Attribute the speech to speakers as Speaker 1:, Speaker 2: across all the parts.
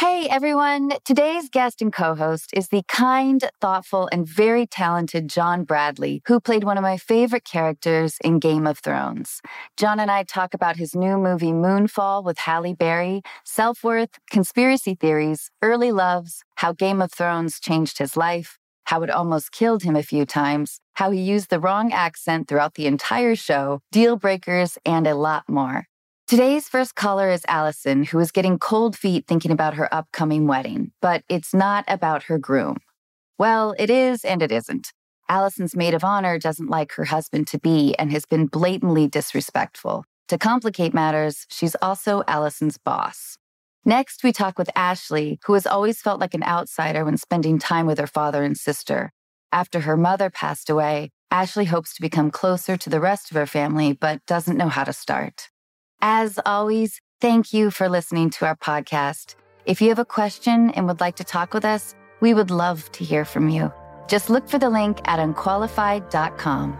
Speaker 1: Hey everyone. Today's guest and co-host is the kind, thoughtful, and very talented John Bradley, who played one of my favorite characters in Game of Thrones. John and I talk about his new movie Moonfall with Halle Berry, self-worth, conspiracy theories, early loves, how Game of Thrones changed his life, how it almost killed him a few times, how he used the wrong accent throughout the entire show, deal breakers, and a lot more. Today's first caller is Allison, who is getting cold feet thinking about her upcoming wedding, but it's not about her groom. Well, it is and it isn't. Allison's maid of honor doesn't like her husband to be and has been blatantly disrespectful. To complicate matters, she's also Allison's boss. Next, we talk with Ashley, who has always felt like an outsider when spending time with her father and sister. After her mother passed away, Ashley hopes to become closer to the rest of her family, but doesn't know how to start. As always, thank you for listening to our podcast. If you have a question and would like to talk with us, we would love to hear from you. Just look for the link at unqualified.com.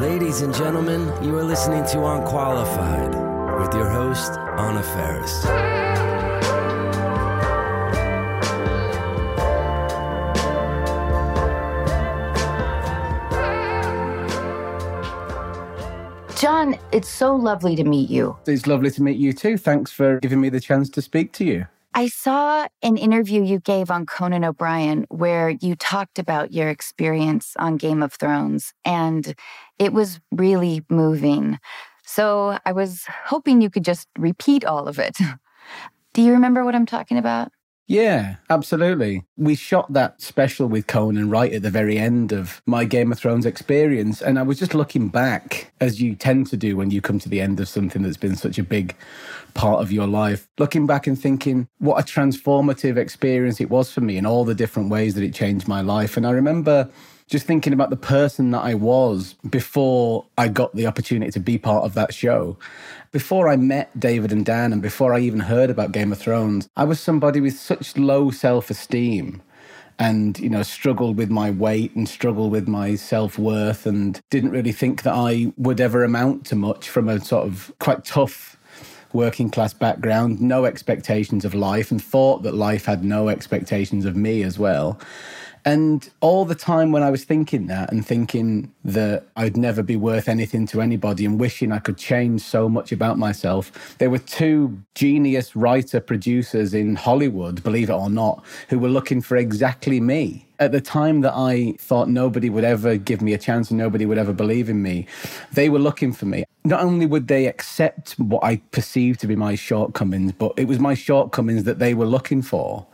Speaker 2: Ladies and gentlemen, you are listening to Unqualified with your host, Anna Faris.
Speaker 1: John, it's so lovely to meet you.
Speaker 3: It's lovely to meet you too. Thanks for giving me the chance to speak to you.
Speaker 1: I saw an interview you gave on Conan O'Brien where you talked about your experience on Game of Thrones, and it was really moving. So I was hoping you could just repeat all of it. Do you remember what I'm talking about?
Speaker 3: Yeah, absolutely. We shot that special with Conan right at the very end of my Game of Thrones experience. And I was just looking back, as you tend to do when you come to the end of something that's been such a big part of your life, looking back and thinking what a transformative experience it was for me in all the different ways that it changed my life. And I remember just thinking about the person that I was before I got the opportunity to be part of that show. Before I met David and Dan, and before I even heard about Game of Thrones, I was somebody with such low self esteem and you know struggled with my weight and struggled with my self-worth and didn't really think that I would ever amount to much from a sort of quite tough working class background no expectations of life and thought that life had no expectations of me as well and all the time when I was thinking that and thinking that I'd never be worth anything to anybody and wishing I could change so much about myself, there were two genius writer producers in Hollywood, believe it or not, who were looking for exactly me. At the time that I thought nobody would ever give me a chance and nobody would ever believe in me, they were looking for me. Not only would they accept what I perceived to be my shortcomings, but it was my shortcomings that they were looking for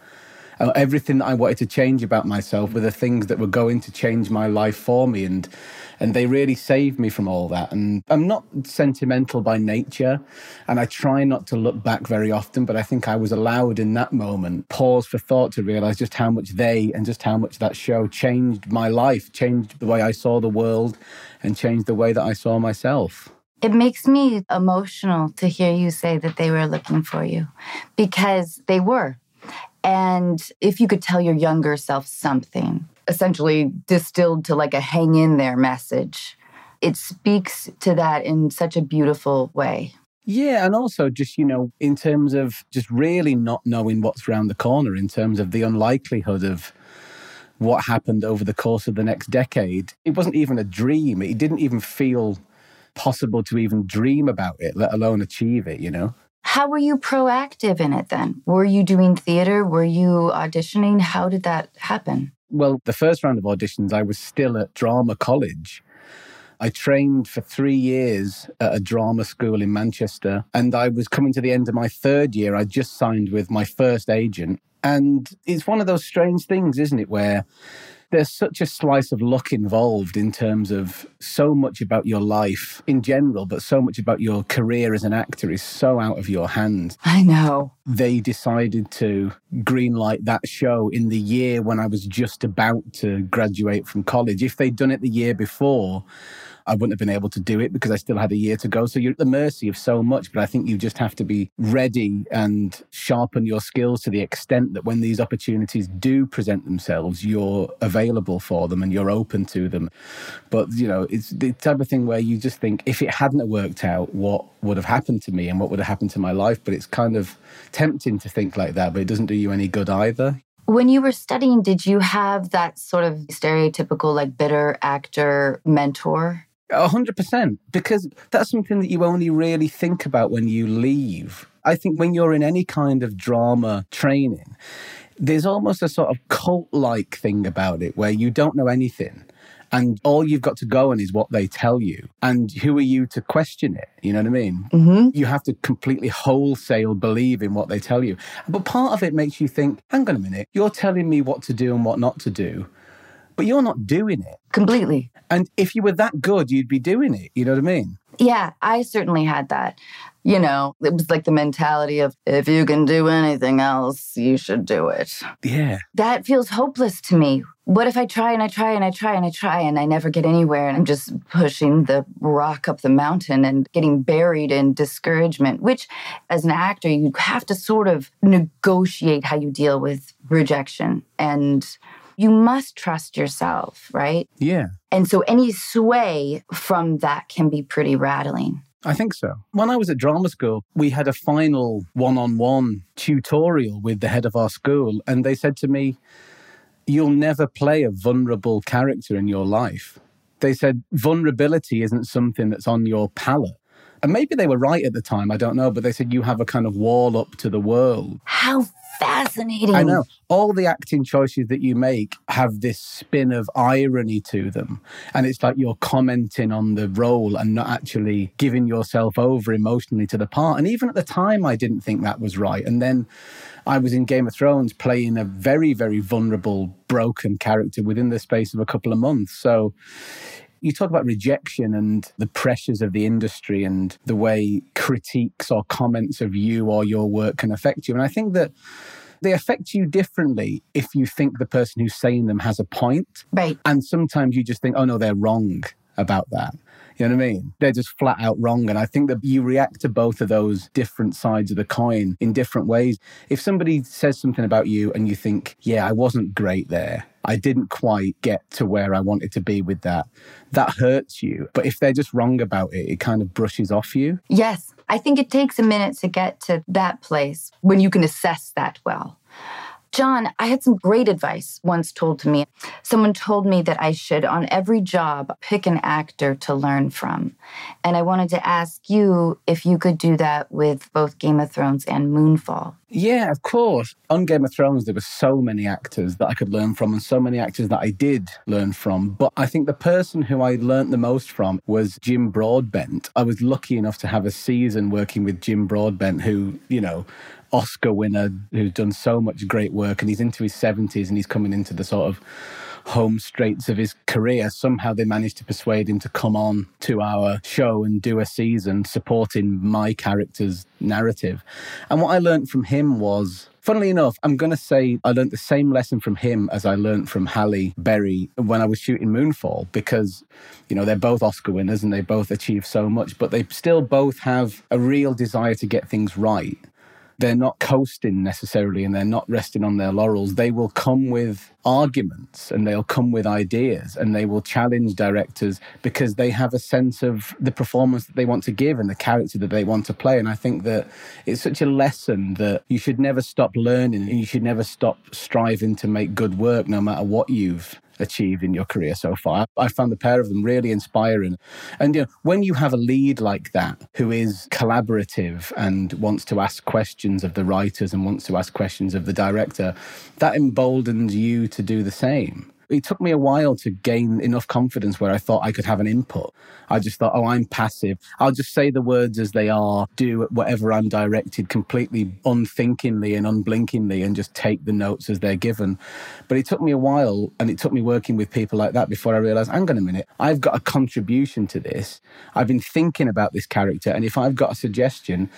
Speaker 3: Uh, everything that I wanted to change about myself were the things that were going to change my life for me, and and they really saved me from all that. And I'm not sentimental by nature, and I try not to look back very often, but I think I was allowed in that moment pause for thought to realize just how much they and just how much that show changed my life, changed the way I saw the world, and changed the way that I saw myself.
Speaker 1: It makes me emotional to hear you say that they were looking for you because they were. And if you could tell your younger self something, essentially distilled to like a hang in there message, it speaks to that in such a beautiful way.
Speaker 3: Yeah, and also just, you know, in terms of just really not knowing what's around the corner, in terms of the unlikelihood of what happened over the course of the next decade. It wasn't even a dream. It didn't even feel possible to even dream about it, let alone achieve it, you know?
Speaker 1: How were you proactive in it then? Were you doing theater? Were you auditioning? How did that happen?
Speaker 3: Well, the first round of auditions, I was still at drama college. I trained for three years at a drama school in Manchester, and I was coming to the end of my third year. I just signed with my first agent. And it's one of those strange things, isn't it, where there's such a slice of luck involved in terms of so much about your life in general, but so much about your career as an actor is so out of your hands.
Speaker 1: I know.
Speaker 3: They decided to greenlight that show in the year when I was just about to graduate from college. If they'd done it the year before, I wouldn't have been able to do it because I still had a year to go. So you're at the mercy of so much, but I think you just have to be ready and sharpen your skills to the extent that when these opportunities do present themselves, you're available for them and you're open to them. But, you know, it's the type of thing where you just think if it hadn't worked out, what would have happened to me and what would have happened to my life? But it's kind of tempting to think like that, but it doesn't do you any good either.
Speaker 1: When you were studying, did you have that sort of stereotypical, like, bitter actor mentor?
Speaker 3: A hundred percent, because that's something that you only really think about when you leave. I think when you're in any kind of drama training, there's almost a sort of cult like thing about it where you don't know anything. And all you've got to go on is what they tell you. And who are you to question it? You know what I mean?
Speaker 1: Mm-hmm.
Speaker 3: You have to completely wholesale believe in what they tell you. But part of it makes you think, hang on a minute, you're telling me what to do and what not to do, but you're not doing it.
Speaker 1: Completely.
Speaker 3: And if you were that good, you'd be doing it. You know what I mean?
Speaker 1: Yeah, I certainly had that. You know, it was like the mentality of if you can do anything else, you should do it.
Speaker 3: Yeah.
Speaker 1: That feels hopeless to me. What if I try and I try and I try and I try and I never get anywhere and I'm just pushing the rock up the mountain and getting buried in discouragement, which as an actor, you have to sort of negotiate how you deal with rejection and you must trust yourself, right?
Speaker 3: Yeah.
Speaker 1: And so any sway from that can be pretty rattling.
Speaker 3: I think so. When I was at drama school, we had a final one on one tutorial with the head of our school, and they said to me, You'll never play a vulnerable character in your life. They said, Vulnerability isn't something that's on your palette. And maybe they were right at the time, I don't know, but they said you have a kind of wall up to the world.
Speaker 1: How fascinating.
Speaker 3: I know. All the acting choices that you make have this spin of irony to them. And it's like you're commenting on the role and not actually giving yourself over emotionally to the part. And even at the time, I didn't think that was right. And then I was in Game of Thrones playing a very, very vulnerable, broken character within the space of a couple of months. So you talk about rejection and the pressures of the industry and the way critiques or comments of you or your work can affect you. And I think that they affect you differently if you think the person who's saying them has a point.
Speaker 1: Right.
Speaker 3: And sometimes you just think, oh no, they're wrong about that. You know what I mean? They're just flat out wrong. And I think that you react to both of those different sides of the coin in different ways. If somebody says something about you and you think, yeah, I wasn't great there, I didn't quite get to where I wanted to be with that, that hurts you. But if they're just wrong about it, it kind of brushes off you.
Speaker 1: Yes. I think it takes a minute to get to that place when you can assess that well. John, I had some great advice once told to me. Someone told me that I should, on every job, pick an actor to learn from. And I wanted to ask you if you could do that with both Game of Thrones and Moonfall.
Speaker 3: Yeah, of course. On Game of Thrones, there were so many actors that I could learn from and so many actors that I did learn from. But I think the person who I learned the most from was Jim Broadbent. I was lucky enough to have a season working with Jim Broadbent, who, you know, Oscar winner who's done so much great work and he's into his 70s and he's coming into the sort of home straits of his career. Somehow they managed to persuade him to come on to our show and do a season supporting my character's narrative. And what I learned from him was Funnily enough, I'm going to say I learned the same lesson from him as I learned from Halle Berry when I was shooting Moonfall because, you know, they're both Oscar winners and they both achieve so much, but they still both have a real desire to get things right they're not coasting necessarily and they're not resting on their laurels. They will come with arguments and they'll come with ideas and they will challenge directors because they have a sense of the performance that they want to give and the character that they want to play. And I think that it's such a lesson that you should never stop learning and you should never stop striving to make good work no matter what you've achieved in your career so far. I found the pair of them really inspiring. And you know, when you have a lead like that who is collaborative and wants to ask questions of the writers and wants to ask questions of the director, that emboldens you to do the same. It took me a while to gain enough confidence where I thought I could have an input. I just thought, oh, I'm passive. I'll just say the words as they are, do whatever I'm directed completely unthinkingly and unblinkingly and just take the notes as they're given. But it took me a while and it took me working with people like that before I realized, hang on a minute, I've got a contribution to this. I've been thinking about this character. And if I've got a suggestion,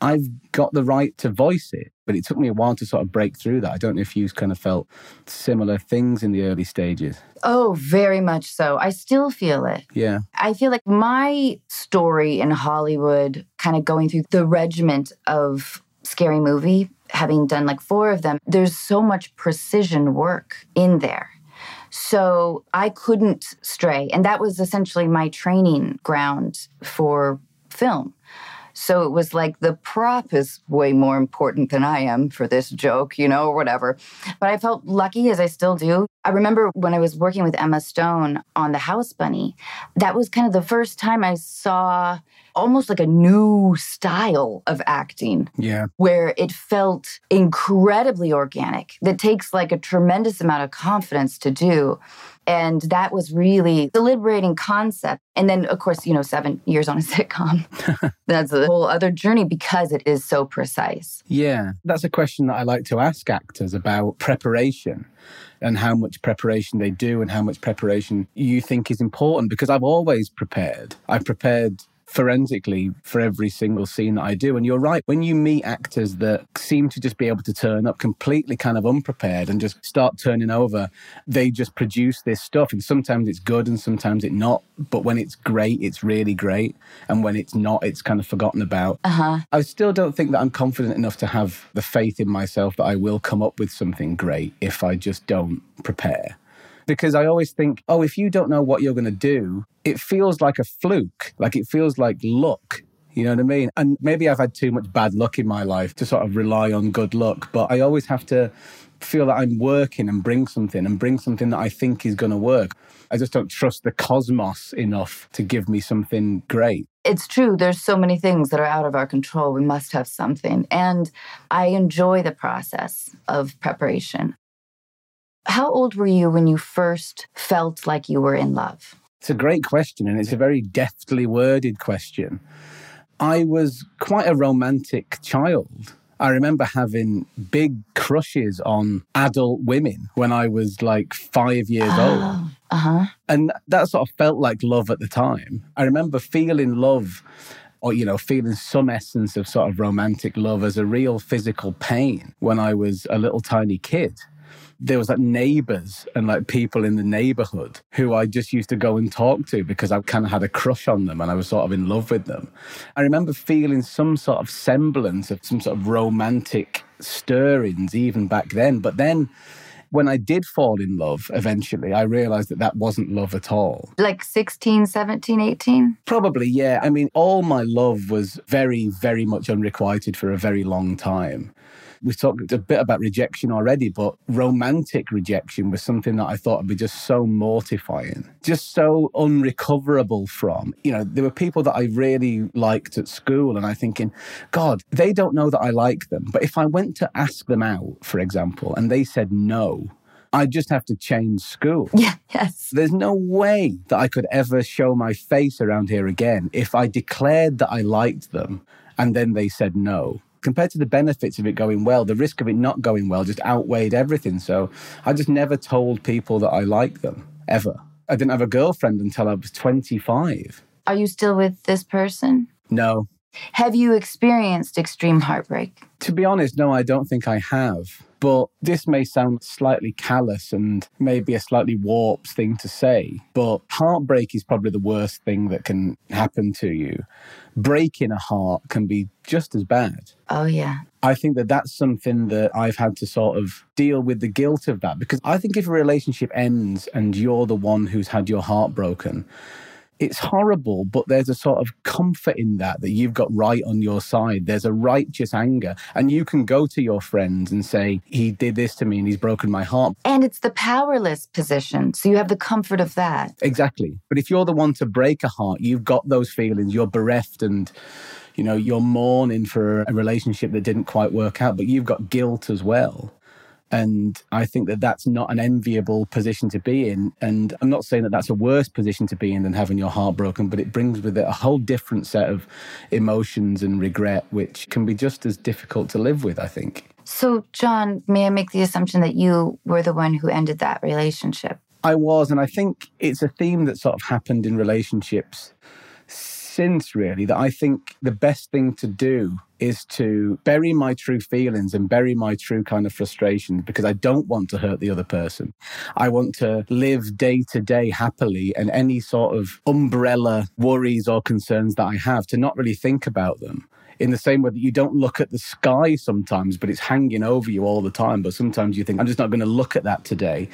Speaker 3: I've got the right to voice it. But it took me a while to sort of break through that. I don't know if you've kind of felt similar things in the early stages.
Speaker 1: Oh, very much so. I still feel it.
Speaker 3: Yeah.
Speaker 1: I feel like my story in Hollywood, kind of going through the regiment of scary movie, having done like four of them, there's so much precision work in there. So I couldn't stray. And that was essentially my training ground for film. So it was like the prop is way more important than I am for this joke, you know, or whatever. But I felt lucky as I still do. I remember when I was working with Emma Stone on The House Bunny, that was kind of the first time I saw almost like a new style of acting.
Speaker 3: Yeah.
Speaker 1: Where it felt incredibly organic, that takes like a tremendous amount of confidence to do. And that was really the liberating concept. And then, of course, you know, seven years on a sitcom. That's a whole other journey because it is so precise.
Speaker 3: Yeah. That's a question that I like to ask actors about preparation and how much preparation they do and how much preparation you think is important because I've always prepared. I've prepared forensically for every single scene that I do. And you're right, when you meet actors that seem to just be able to turn up completely kind of unprepared and just start turning over, they just produce this stuff. And sometimes it's good and sometimes it's not. But when it's great, it's really great. And when it's not, it's kind of forgotten about.
Speaker 1: Uh-huh.
Speaker 3: I still don't think that I'm confident enough to have the faith in myself that I will come up with something great if I just don't prepare because I always think, oh, if you don't know what you're going to do, it feels like a fluke. Like it feels like luck. You know what I mean? And maybe I've had too much bad luck in my life to sort of rely on good luck, but I always have to feel that I'm working and bring something and bring something that I think is going to work. I just don't trust the cosmos enough to give me something great.
Speaker 1: It's true. There's so many things that are out of our control. We must have something. And I enjoy the process of preparation. How old were you when you first felt like you were in love?
Speaker 3: It's a great question, and it's a very deftly worded question. I was quite a romantic child. I remember having big crushes on adult women when I was like five years
Speaker 1: Oh,
Speaker 3: old.
Speaker 1: uh-huh.
Speaker 3: And that sort of felt like love at the time. I remember feeling love or, you know, feeling some essence of sort of romantic love as a real physical pain when I was a little tiny kid there was like neighbors and like people in the neighborhood who I just used to go and talk to because I kind of had a crush on them and I was sort of in love with them. I remember feeling some sort of semblance of some sort of romantic stirrings even back then. But then when I did fall in love eventually, I realized that that wasn't love at all.
Speaker 1: Like 16, 17, 18?
Speaker 3: Probably, yeah. I mean, all my love was very, very much unrequited for a very long time. We talked a bit about rejection already, but romantic rejection was something that I thought would be just so mortifying, just so unrecoverable from. You know, there were people that I really liked at school, and I thinking, God, they don't know that I like them. But if I went to ask them out, for example, and they said no, I just have to change school.
Speaker 1: Yeah, yes.
Speaker 3: There's no way that I could ever show my face around here again if I declared that I liked them and then they said no. Compared to the benefits of it going well, the risk of it not going well just outweighed everything. So I just never told people that I liked them, ever. I didn't have a girlfriend until I was 25.
Speaker 1: Are you still with this person?
Speaker 3: No.
Speaker 1: Have you experienced extreme heartbreak?
Speaker 3: To be honest, no, I don't think I have. But this may sound slightly callous and maybe a slightly warped thing to say, but heartbreak is probably the worst thing that can happen to you. Breaking a heart can be just as bad.
Speaker 1: Oh, yeah.
Speaker 3: I think that that's something that I've had to sort of deal with the guilt of that because I think if a relationship ends and you're the one who's had your heart broken, it's horrible, but there's a sort of comfort in that that you've got right on your side. There's a righteous anger, and you can go to your friends and say, He did this to me and he's broken my heart.
Speaker 1: And it's the powerless position. So you have the comfort of that.
Speaker 3: Exactly. But if you're the one to break a heart, you've got those feelings, you're bereft and you know, you're mourning for a relationship that didn't quite work out, but you've got guilt as well. And I think that that's not an enviable position to be in. And I'm not saying that that's a worse position to be in than having your heart broken, but it brings with it a whole different set of emotions and regret, which can be just as difficult to live with, I think.
Speaker 1: So, John, may I make the assumption that you were the one who ended that relationship?
Speaker 3: I was. And I think it's a theme that sort of happened in relationships since, really, that I think the best thing to do is to bury my true feelings and bury my true kind of frustrations because I don't want to hurt the other person. I want to live day to day happily and any sort of umbrella worries or concerns that I have to not really think about them in the same way that you don't look at the sky sometimes, but it's hanging over you all the time. But sometimes you think, I'm just not going to look at that today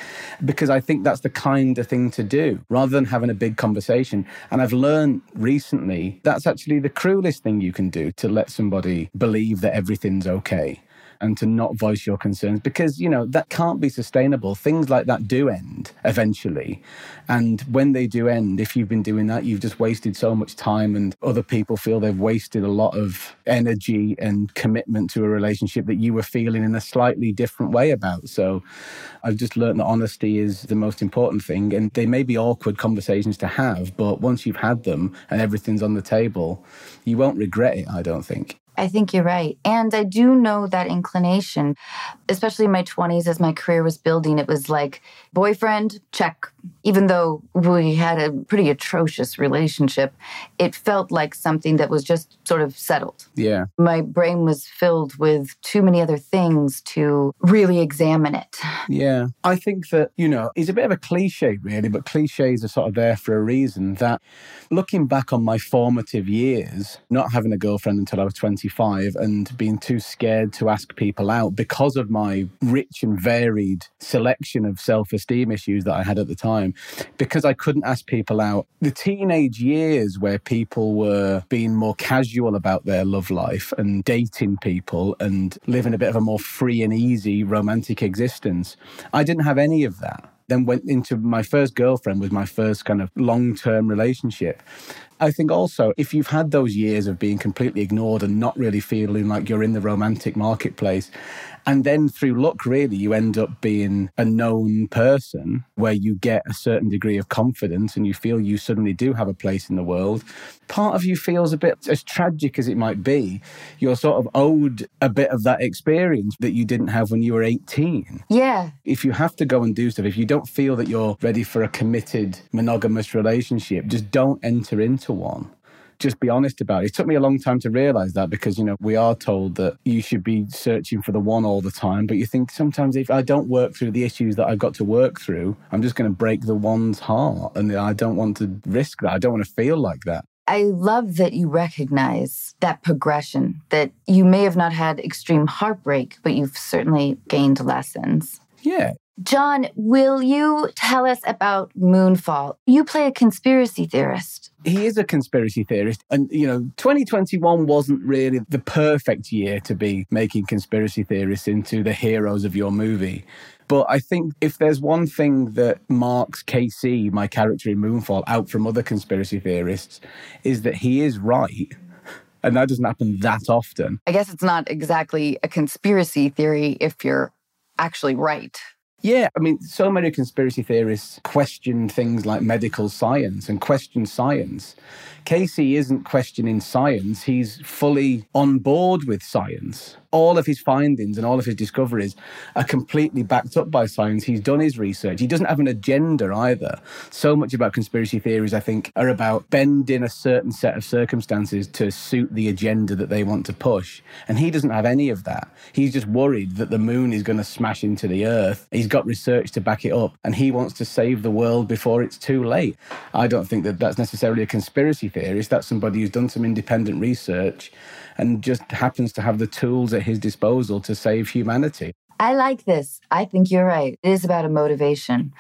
Speaker 3: because I think that's the kind of thing to do rather than having a big conversation. And I've learned recently that's actually the cruelest thing you can do to let somebody believe that everything's okay and to not voice your concerns because, you know, that can't be sustainable. Things like that do end eventually. And when they do end, if you've been doing that, you've just wasted so much time, and other people feel they've wasted a lot of energy and commitment to a relationship that you were feeling in a slightly different way about. So I've just learned that honesty is the most important thing. And they may be awkward conversations to have, but once you've had them and everything's on the table, you won't regret it, I don't think.
Speaker 1: I think you're right. And I do know that inclination, especially in my 20s as my career was building. It was like boyfriend, check. Even though we had a pretty atrocious relationship, it felt like something that was just sort of settled.
Speaker 3: Yeah.
Speaker 1: My brain was filled with too many other things to really examine it.
Speaker 3: Yeah. I think that, you know, it's a bit of a cliche, really, but cliches are sort of there for a reason. That looking back on my formative years, not having a girlfriend until I was 25 and being too scared to ask people out because of my rich and varied selection of self esteem issues that I had at the time, because I couldn't ask people out. The teenage years where people were being more casual about their love life and dating people and living a bit of a more free and easy romantic existence, I didn't have any of that then went into my first girlfriend was my first kind of long-term relationship I think also if you've had those years of being completely ignored and not really feeling like you're in the romantic marketplace, and then through luck, really, you end up being a known person where you get a certain degree of confidence and you feel you suddenly do have a place in the world. Part of you feels a bit, as tragic as it might be, you're sort of owed a bit of that experience that you didn't have when you were 18.
Speaker 1: Yeah.
Speaker 3: If you have to go and do stuff, if you don't feel that you're ready for a committed monogamous relationship, just don't enter into one just be honest about it. It took me a long time to realize that because, you know, we are told that you should be searching for the one all the time. But you think sometimes if I don't work through the issues that I've got to work through, I'm just going to break the one's heart. And I don't want to risk that. I don't want to feel like that.
Speaker 1: I love that you recognize that progression, that you may have not had extreme heartbreak, but you've certainly gained lessons.
Speaker 3: Yeah.
Speaker 1: John, will you tell us about Moonfall? You play a conspiracy theorist.
Speaker 3: He is a conspiracy theorist. And, you know, 2021 wasn't really the perfect year to be making conspiracy theorists into the heroes of your movie. But I think if there's one thing that marks KC, my character in Moonfall, out from other conspiracy theorists, is that he is right. And that doesn't happen that often.
Speaker 1: I guess it's not exactly a conspiracy theory if you're actually right.
Speaker 3: Yeah, I mean, so many conspiracy theorists question things like medical science and question science. Casey isn't questioning science, he's fully on board with science all of his findings and all of his discoveries are completely backed up by science. He's done his research. He doesn't have an agenda either. So much about conspiracy theories, I think, are about bending a certain set of circumstances to suit the agenda that they want to push. And he doesn't have any of that. He's just worried that the moon is going to smash into the earth. He's got research to back it up and he wants to save the world before it's too late. I don't think that that's necessarily a conspiracy theorist. That's somebody who's done some independent research and just happens to have the tools at his disposal to save humanity.
Speaker 1: I like this. I think you're right. It is about a motivation.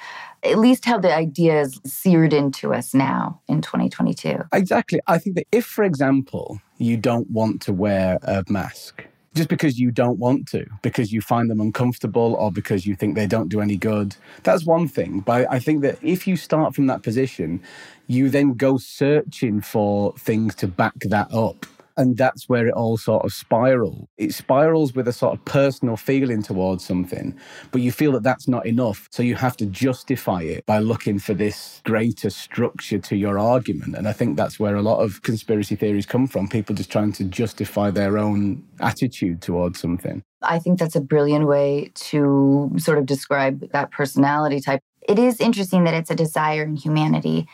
Speaker 1: At least how the idea is seared into us now in 2022.
Speaker 3: Exactly. I think that if, for example, you don't want to wear a mask, just because you don't want to, because you find them uncomfortable or because you think they don't do any good, that's one thing. But I think that if you start from that position, you then go searching for things to back that up And that's where it all sort of spirals. It spirals with a sort of personal feeling towards something, but you feel that that's not enough. So you have to justify it by looking for this greater structure to your argument. And I think that's where a lot of conspiracy theories come from people just trying to justify their own attitude towards something.
Speaker 1: I think that's a brilliant way to sort of describe that personality type. It is interesting that it's a desire in humanity.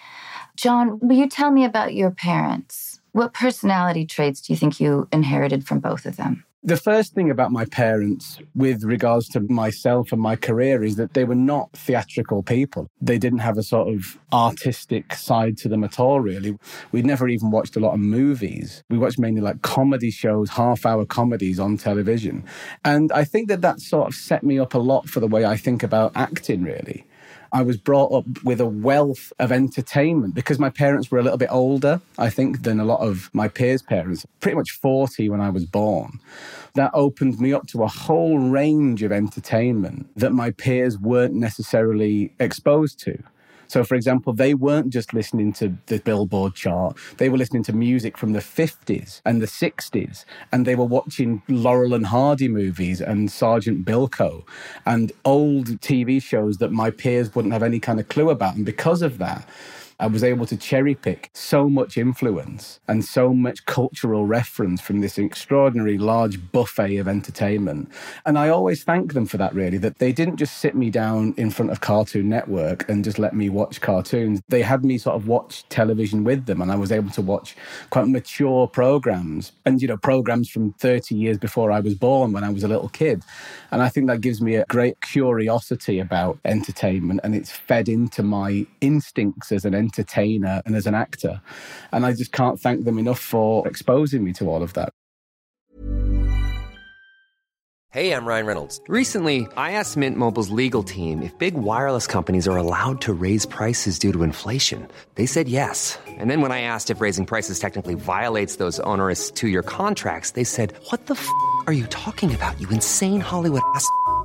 Speaker 1: John, will you tell me about your parents? What personality traits do you think you inherited from both of them?
Speaker 3: The first thing about my parents, with regards to myself and my career, is that they were not theatrical people. They didn't have a sort of artistic side to them at all, really. We'd never even watched a lot of movies. We watched mainly like comedy shows, half hour comedies on television. And I think that that sort of set me up a lot for the way I think about acting, really. I was brought up with a wealth of entertainment because my parents were a little bit older, I think, than a lot of my peers' parents, pretty much 40 when I was born. That opened me up to a whole range of entertainment that my peers weren't necessarily exposed to. So, for example, they weren't just listening to the Billboard chart, they were listening to music from the 50s and the 60s, and they were watching Laurel and Hardy movies and Sergeant Bilko and old TV shows that my peers wouldn't have any kind of clue about. And because of that, I was able to cherry pick so much influence and so much cultural reference from this extraordinary large buffet of entertainment. And I always thank them for that, really, that they didn't just sit me down in front of Cartoon Network and just let me watch cartoons. They had me sort of watch television with them, and I was able to watch quite mature programs and, you know, programs from 30 years before I was born when I was a little kid. And I think that gives me a great curiosity about entertainment, and it's fed into my instincts as an entertainer and as an actor. And I just can't thank them enough for exposing me to all of that.
Speaker 4: Hey, I'm Ryan Reynolds.
Speaker 5: Recently, I asked Mint Mobile's legal team if big wireless companies are allowed to raise prices due to inflation. They said yes. And then when I asked if raising prices technically violates those onerous two year contracts, they said, What the f are you talking about, you insane Hollywood ass?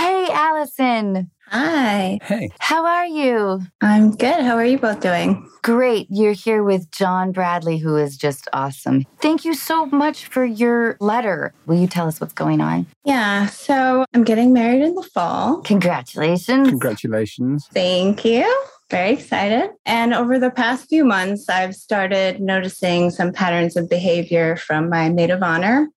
Speaker 1: Hey, Allison.
Speaker 6: Hi,
Speaker 3: Hey,
Speaker 1: How are you?
Speaker 6: I'm good. How are you both doing?
Speaker 1: Great. You're here with John Bradley, who is just awesome. Thank you so much for your letter. Will you tell us what's going on?
Speaker 6: Yeah, so I'm getting married in the fall.
Speaker 1: Congratulations.
Speaker 3: congratulations.
Speaker 6: Thank you. Very excited. And over the past few months, I've started noticing some patterns of behavior from my maid of honor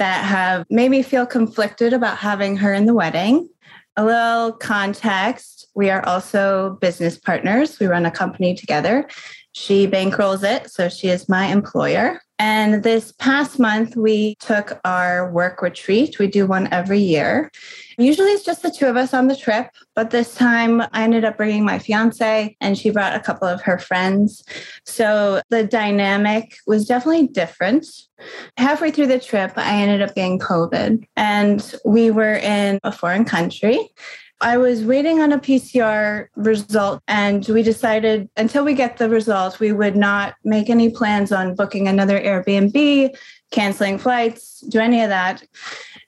Speaker 6: that have made me feel conflicted about having her in the wedding. A little context we are also business partners. We run a company together. She bankrolls it, so she is my employer. And this past month, we took our work retreat. We do one every year. Usually it's just the two of us on the trip, but this time I ended up bringing my fiance and she brought a couple of her friends. So the dynamic was definitely different. Halfway through the trip, I ended up getting COVID and we were in a foreign country. I was waiting on a PCR result, and we decided until we get the results, we would not make any plans on booking another Airbnb, canceling flights, do any of that.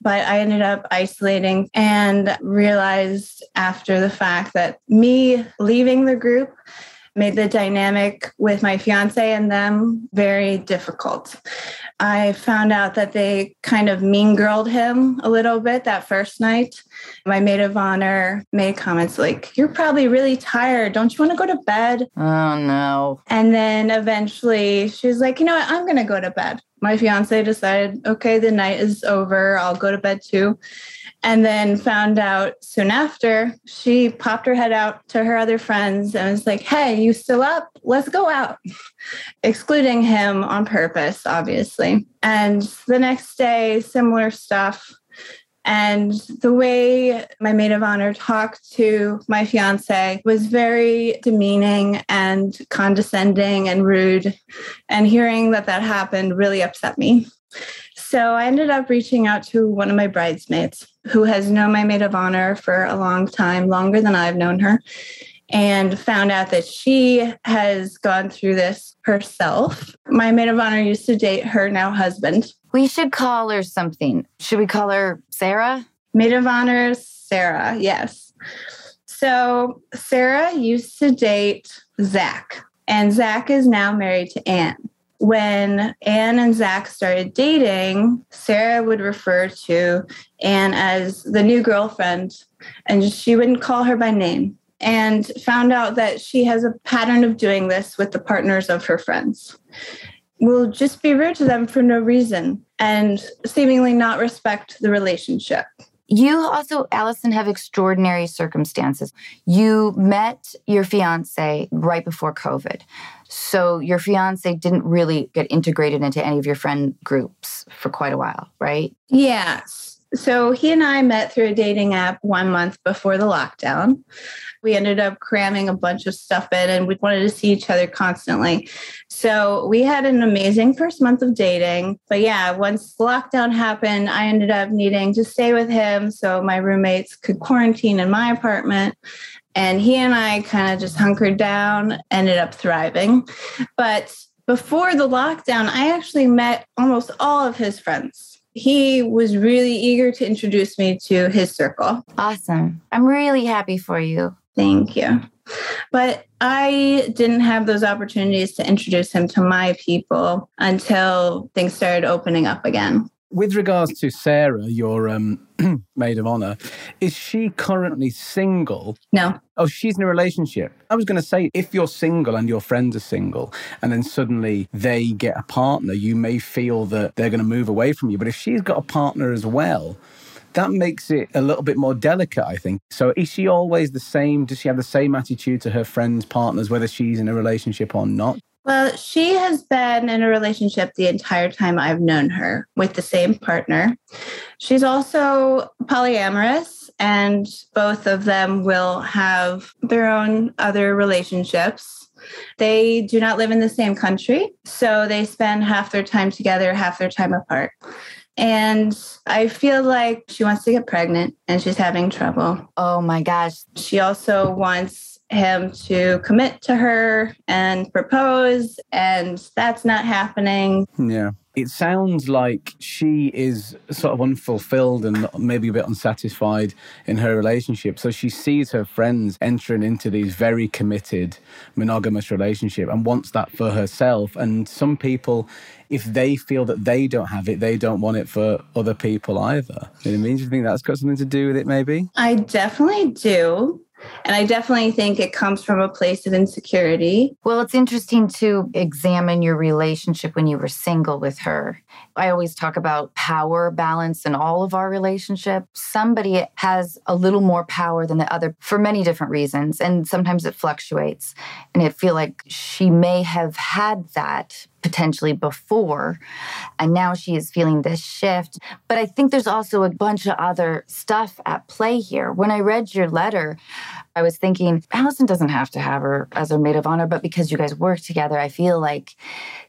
Speaker 6: But I ended up isolating and realized after the fact that me leaving the group made the dynamic with my fiance and them very difficult. I found out that they kind of mean girled him a little bit that first night. My maid of honor made comments like, You're probably really tired. Don't you want to go to bed?
Speaker 1: Oh, no.
Speaker 6: And then eventually she was like, You know what? I'm going to go to bed. My fiance decided, Okay, the night is over. I'll go to bed too and then found out soon after she popped her head out to her other friends and was like hey you still up? Let's go out. Excluding him on purpose obviously. And the next day similar stuff. And the way my maid of honor talked to my fiance was very demeaning and condescending and rude. And hearing that that happened really upset me. So I ended up reaching out to one of my bridesmaids who has known my maid of honor for a long time, longer than I've known her, and found out that she has gone through this herself. My maid of honor used to date her now husband.
Speaker 1: We should call her something. Should we call her Sarah?
Speaker 6: Maid of honor, Sarah, yes. So Sarah used to date Zach, and Zach is now married to Anne when Anne and Zach started dating, Sarah would refer to Anne as the new girlfriend, and she wouldn't call her by name. And found out that she has a pattern of doing this with the partners of her friends. Will just be rude to them for no reason and seemingly not respect the relationship.
Speaker 1: You also, Allison, have extraordinary circumstances. You met your fiance right before COVID. So your fiance didn't really get integrated into any of your friend groups for quite a while, right?
Speaker 6: Yes. So he and I met through a dating app one month before the lockdown. We ended up cramming a bunch of stuff in and we wanted to see each other constantly. So we had an amazing first month of dating. But yeah, once lockdown happened, I ended up needing to stay with him so my roommates could quarantine in my apartment. And he and I kind of just hunkered down, ended up thriving. But before the lockdown, I actually met almost all of his friends. He was really eager to introduce me to his circle.
Speaker 1: Awesome. I'm really happy for you.
Speaker 6: Thank you. But I didn't have those opportunities to introduce him to my people until things started opening up again
Speaker 3: with regards to Sarah, your um, maid of honor, is she currently single?
Speaker 6: No.
Speaker 3: Oh, she's in a relationship. I was going to say, if you're single and your friends are single, and then suddenly they get a partner, you may feel that they're going to move away from you. But if she's got a partner as well, that makes it a little bit more delicate, I think. So, is she always the same? Does she have the same attitude to her friends' partners, whether she's in a relationship or not?
Speaker 6: Well, she has been in a relationship the entire time I've known her with the same partner. She's also polyamorous, and both of them will have their own other relationships. They do not live in the same country, so they spend half their time together, half their time apart. And I feel like she wants to get pregnant and she's having trouble.
Speaker 1: Oh my gosh.
Speaker 6: She also wants him to commit to her and propose, and that's not happening.
Speaker 3: Yeah. It sounds like she is sort of unfulfilled and maybe a bit unsatisfied in her relationship. So she sees her friends entering into these very committed monogamous relationship and wants that for herself. And some people, if they feel that they don't have it, they don't want it for other people either. You know what I mean? Do you think that's got something to do with it, maybe?
Speaker 6: I definitely do. And I definitely think it comes from a place of insecurity.
Speaker 1: Well, it's interesting to examine your relationship when you were single with her. I always talk about power balance in all of our relationships. Somebody has a little more power than the other for many different reasons. And sometimes it fluctuates. And I feel like she may have had that potentially before. And now she is feeling this shift. But I think there's also a bunch of other stuff at play here. When I read your letter, I was thinking, Allison doesn't have to have her as her maid of honor, but because you guys work together, I feel like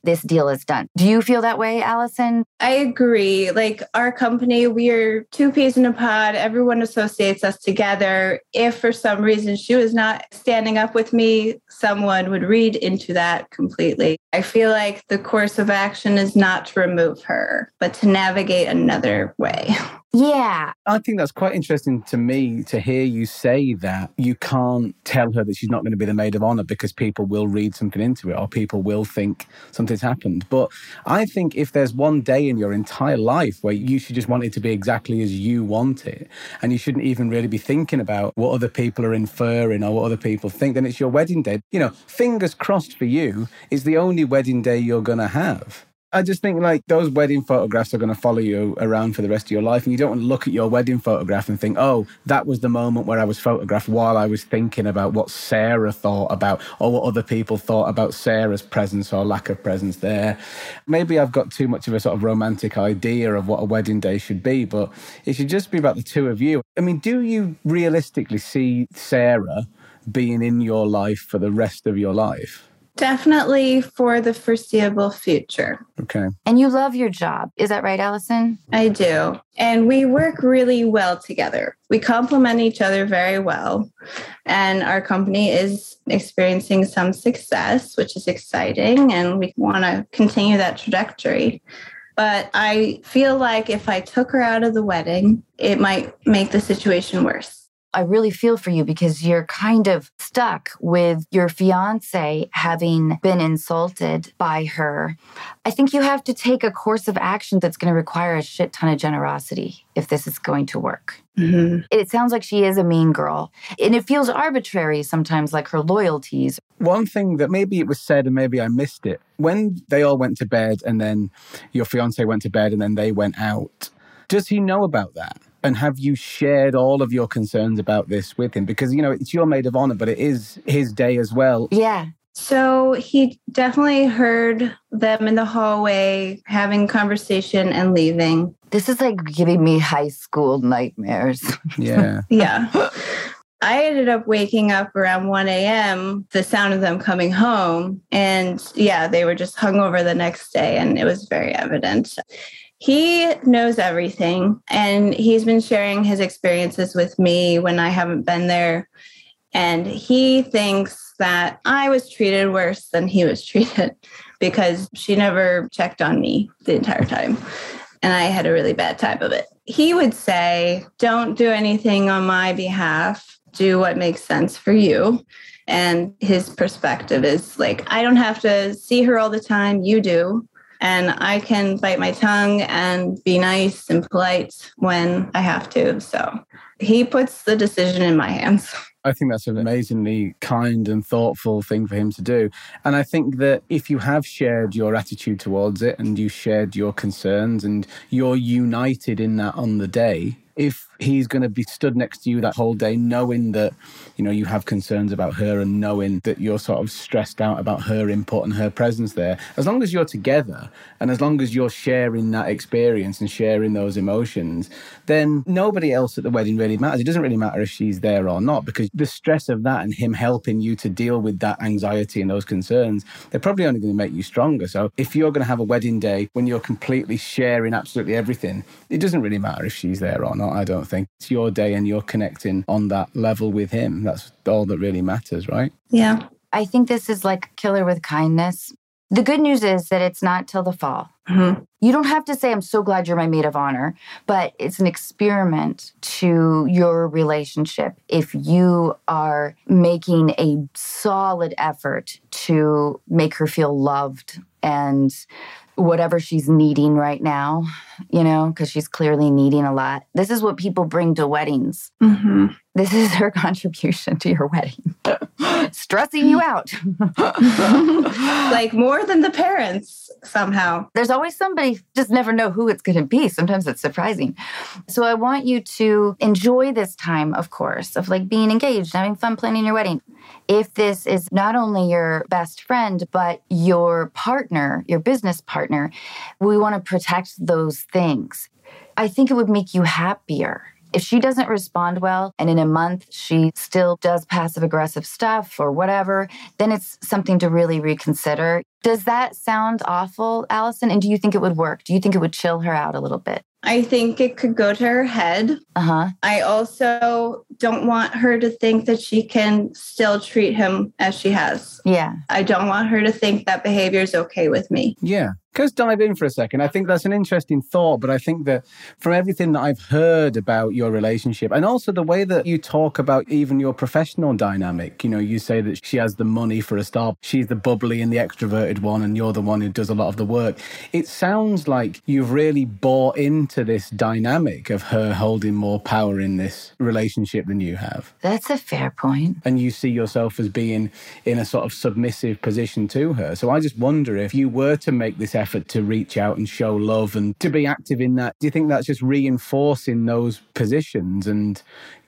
Speaker 1: this deal is done. Do you feel that way, Allison?
Speaker 6: I agree. Like our company, we are two peas in a pod. Everyone associates us together. If for some reason she was not standing up with me, someone would read into that completely. I feel like the course of action is not to remove her, but to navigate another way.
Speaker 1: Yeah.
Speaker 3: I think that's quite interesting to me to hear you say that you can't tell her that she's not going to be the maid of honor because people will read something into it or people will think something's happened. But I think if there's one day in your entire life where you should just want it to be exactly as you want it, and you shouldn't even really be thinking about what other people are inferring or what other people think, then it's your wedding day. You know, fingers crossed for you, is the only wedding day you're going to have. I just think like those wedding photographs are going to follow you around for the rest of your life. And you don't want to look at your wedding photograph and think, oh, that was the moment where I was photographed while I was thinking about what Sarah thought about or what other people thought about Sarah's presence or lack of presence there. Maybe I've got too much of a sort of romantic idea of what a wedding day should be, but it should just be about the two of you. I mean, do you realistically see Sarah being in your life for the rest of your life?
Speaker 6: Definitely for the foreseeable future.
Speaker 3: Okay.
Speaker 1: And you love your job. Is that right, Allison?
Speaker 6: I do. And we work really well together. We complement each other very well. And our company is experiencing some success, which is exciting. And we want to continue that trajectory. But I feel like if I took her out of the wedding, it might make the situation worse.
Speaker 1: I really feel for you because you're kind of stuck with your fiance having been insulted by her. I think you have to take a course of action that's going to require a shit ton of generosity if this is going to work.
Speaker 6: Mm-hmm.
Speaker 1: It sounds like she is a mean girl, and it feels arbitrary sometimes, like her loyalties.
Speaker 3: One thing that maybe it was said and maybe I missed it when they all went to bed and then your fiance went to bed and then they went out. Does he know about that? And have you shared all of your concerns about this with him? Because, you know, it's your maid of honor, but it is his day as well.
Speaker 1: Yeah.
Speaker 6: So he definitely heard them in the hallway having conversation and leaving.
Speaker 1: This is like giving me high school nightmares.
Speaker 3: Yeah.
Speaker 6: Yeah. I ended up waking up around 1 a.m., the sound of them coming home. And yeah, they were just hung over the next day, and it was very evident. He knows everything, and he's been sharing his experiences with me when I haven't been there. And he thinks that I was treated worse than he was treated because she never checked on me the entire time. And I had a really bad time of it. He would say, Don't do anything on my behalf, do what makes sense for you. And his perspective is like, I don't have to see her all the time, you do. And I can bite my tongue and be nice and polite when I have to. So he puts the decision in my hands.
Speaker 3: I think that's an amazingly kind and thoughtful thing for him to do. And I think that if you have shared your attitude towards it and you shared your concerns and you're united in that on the day, if he's going to be stood next to you that whole day, knowing that, you know, you have concerns about her and knowing that you're sort of stressed out about her input and her presence there, as long as you're together and as long as you're sharing that experience and sharing those emotions, then nobody else at the wedding really matters. It doesn't really matter if she's there or not because the stress of that and him helping you to deal with that anxiety and those concerns, they're probably only going to make you stronger. So if you're going to have a wedding day when you're completely sharing absolutely everything, it doesn't really matter if she's there or not, I don't think. It's your day and you're connecting on that level with him. That's all that really matters, right?
Speaker 6: Yeah.
Speaker 1: I think this is like killer with kindness. The good news is that it's not till the fall.
Speaker 6: Mhm.
Speaker 1: You don't have to say, I'm so glad you're my maid of honor, but it's an experiment to your relationship. If you are making a solid effort to make her feel loved and whatever she's needing right now, you know, because she's clearly needing a lot. This is what people bring to weddings.
Speaker 6: hmm
Speaker 1: This is her contribution to your wedding, stressing you out.
Speaker 6: like more than the parents somehow.
Speaker 1: There's always somebody, just never know who it's going to be. Sometimes it's surprising. So I want you to enjoy this time, of course, of like being engaged, having fun planning your wedding. If this is not only your best friend, but your partner, your business partner, we want to protect those things. I think it would make you happier. If she doesn't respond well and in a month she still does passive aggressive stuff or whatever, then it's something to really reconsider. Does that sound awful, Allison? And do you think it would work? Do you think it would chill her out a little bit?
Speaker 6: I think it could go to her head.
Speaker 1: Uh huh.
Speaker 6: I also don't want her to think that she can still treat him as she has.
Speaker 1: Yeah.
Speaker 6: I don't want her to think that behavior is okay with me.
Speaker 3: Yeah. Let's dive in for a second. I think that's an interesting thought, but I think that from everything that I've heard about your relationship and also the way that you talk about even your professional dynamic, you know, you say that she has the money for a start, she's the bubbly and the extroverted one, and you're the one who does a lot of the work. It sounds like you've really bought into this dynamic of her holding more power in this relationship than you have.
Speaker 1: That's a fair point.
Speaker 3: And you see yourself as being in a sort of submissive position to her. So I just wonder if you were to make this effort to reach out and show love and to be active in that, do you think that's just reinforcing those positions and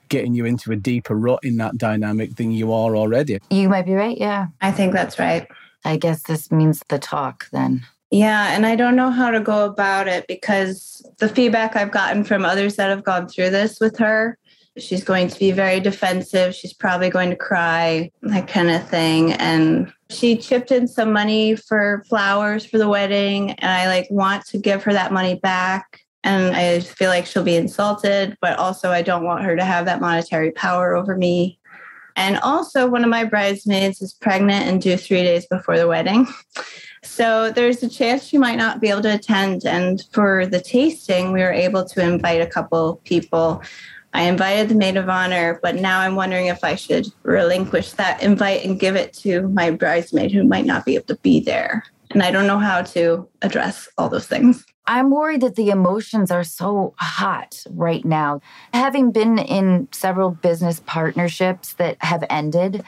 Speaker 3: getting you into a deeper rut in that dynamic than you are already?
Speaker 1: You might be right. Yeah.
Speaker 6: I think that's right.
Speaker 1: I guess this means the talk then.
Speaker 6: Yeah, and I don't know how to go about it because the feedback I've gotten from others that have gone through this with her, she's going to be very defensive. She's probably going to cry, that kind of thing. And she chipped in some money for flowers for the wedding, and I like want to give her that money back. And I feel like she'll be insulted, but also I don't want her to have that monetary power over me. And also, one of my bridesmaids is pregnant and due three days before the wedding. So there's a chance she might not be able to attend. And for the tasting, we were able to invite a couple people. I invited the maid of honor, but now I'm wondering if I should relinquish that invite and give it to my bridesmaid who might not be able to be there. And I don't know how to address all those things.
Speaker 1: I'm worried that the emotions are so hot right now. Having been in several business partnerships that have ended,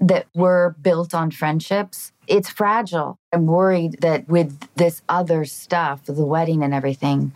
Speaker 1: that were built on friendships, it's fragile. I'm worried that with this other stuff, the wedding and everything,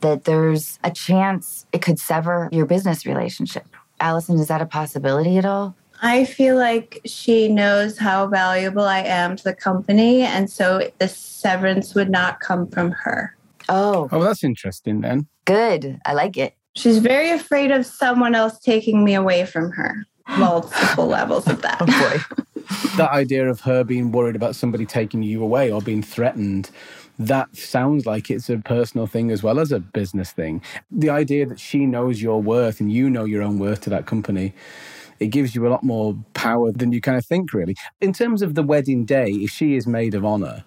Speaker 1: that there's a chance it could sever your business relationship. Allison, is that a possibility at all?
Speaker 6: I feel like she knows how valuable I am to the company. And so the severance would not come from her.
Speaker 1: Oh,
Speaker 3: Oh, that's interesting then.
Speaker 1: good. I like it.
Speaker 6: She's very afraid of someone else taking me away from her. Multiple levels of that.
Speaker 1: Oh boy.
Speaker 3: That idea of her being worried about somebody taking you away or being threatened, that sounds like it's a personal thing as well as a business thing. The idea that she knows your worth and you know your own worth to that company, it gives you a lot more power than you kind of think, really. In terms of the wedding day, if she is maid of honor,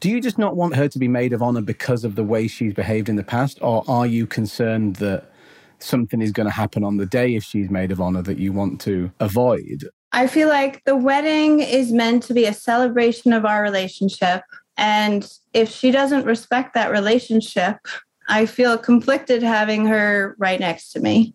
Speaker 3: do you just not want her to be maid of honor because of the way she's behaved in the past? Or are you concerned that something is going to happen on the day if she's maid of honor that you want to avoid?
Speaker 6: I feel like the wedding is meant to be a celebration of our relationship. And if she doesn't respect that relationship, I feel conflicted having her right next to me.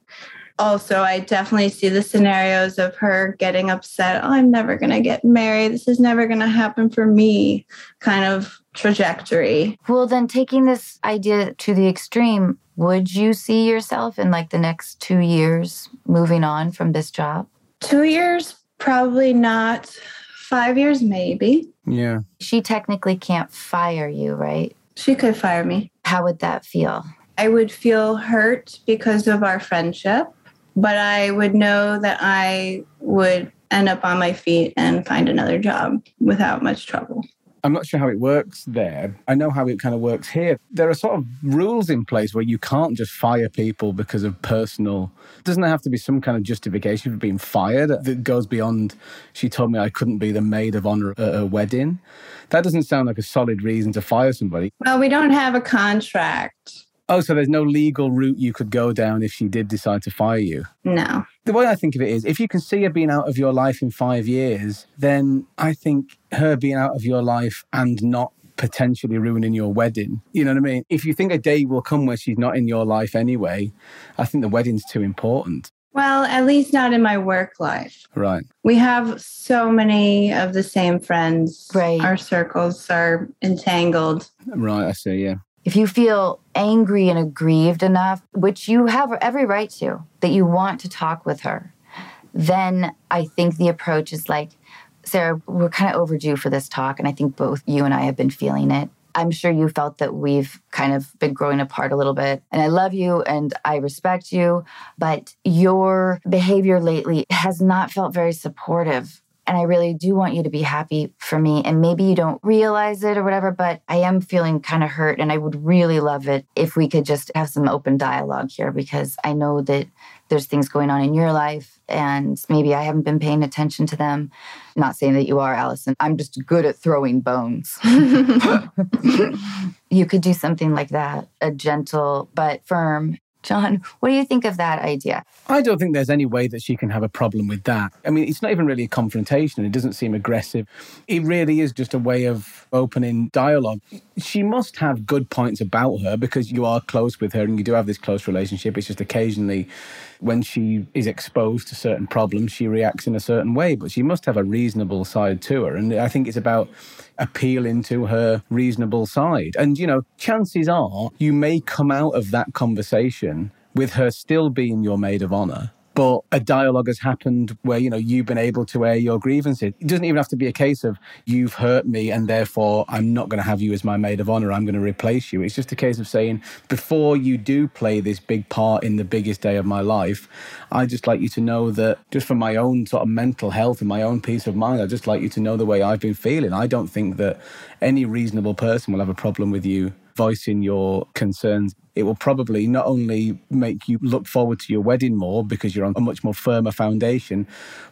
Speaker 6: Also, I definitely see the scenarios of her getting upset. Oh, I'm never going to get married. This is never going to happen for me kind of trajectory.
Speaker 1: Well, then taking this idea to the extreme, would you see yourself in like the next two years moving on from this job?
Speaker 6: Two years, probably not. Five years, maybe.
Speaker 3: Yeah.
Speaker 1: She technically can't fire you, right?
Speaker 6: She could fire me.
Speaker 1: How would that feel?
Speaker 6: I would feel hurt because of our friendship, but I would know that I would end up on my feet and find another job without much trouble.
Speaker 3: I'm not sure how it works there. I know how it kind of works here. There are sort of rules in place where you can't just fire people because of personal. Doesn't there have to be some kind of justification for being fired that goes beyond? She told me I couldn't be the maid of honor at a wedding. That doesn't sound like a solid reason to fire somebody.
Speaker 6: Well, we don't have a contract.
Speaker 3: Oh, so there's no legal route you could go down if she did decide to fire you.
Speaker 6: No.
Speaker 3: The way I think of it is if you can see her being out of your life in five years, then I think her being out of your life and not potentially ruining your wedding. You know what I mean? If you think a day will come where she's not in your life anyway, I think the wedding's too important.
Speaker 6: Well, at least not in my work life.
Speaker 3: Right.
Speaker 6: We have so many of the same friends.
Speaker 1: Right.
Speaker 6: Our circles are entangled.
Speaker 3: Right. I see. Yeah.
Speaker 1: If you feel angry and aggrieved enough, which you have every right to, that you want to talk with her, then I think the approach is like, Sarah, we're kind of overdue for this talk. And I think both you and I have been feeling it. I'm sure you felt that we've kind of been growing apart a little bit. And I love you and I respect you, but your behavior lately has not felt very supportive. And I really do want you to be happy for me. And maybe you don't realize it or whatever, but I am feeling kind of hurt. And I would really love it if we could just have some open dialogue here because I know that there's things going on in your life and maybe I haven't been paying attention to them. Not saying that you are, Allison. I'm just good at throwing bones. you could do something like that, a gentle but firm John, what do you think of that idea?
Speaker 3: I don't think there's any way that she can have a problem with that. I mean, it's not even really a confrontation. It doesn't seem aggressive. It really is just a way of opening dialogue. She must have good points about her because you are close with her and you do have this close relationship. It's just occasionally when she is exposed to certain problems, she reacts in a certain way, but she must have a reasonable side to her. And I think it's about appealing to her reasonable side. And, you know, chances are you may come out of that conversation with her still being your maid of honor but a dialogue has happened where you know you've been able to air your grievances. It doesn't even have to be a case of you've hurt me and therefore i'm not going to have you as my maid of honor. I'm going to replace you. It's just a case of saying before you do play this big part in the biggest day of my life i just like you to know that just for my own sort of mental health and my own peace of mind i just like you to know the way i've been feeling. I don't think that any reasonable person will have a problem with you voicing your concerns, it will probably not only make you look forward to your wedding more because you're on a much more firmer foundation,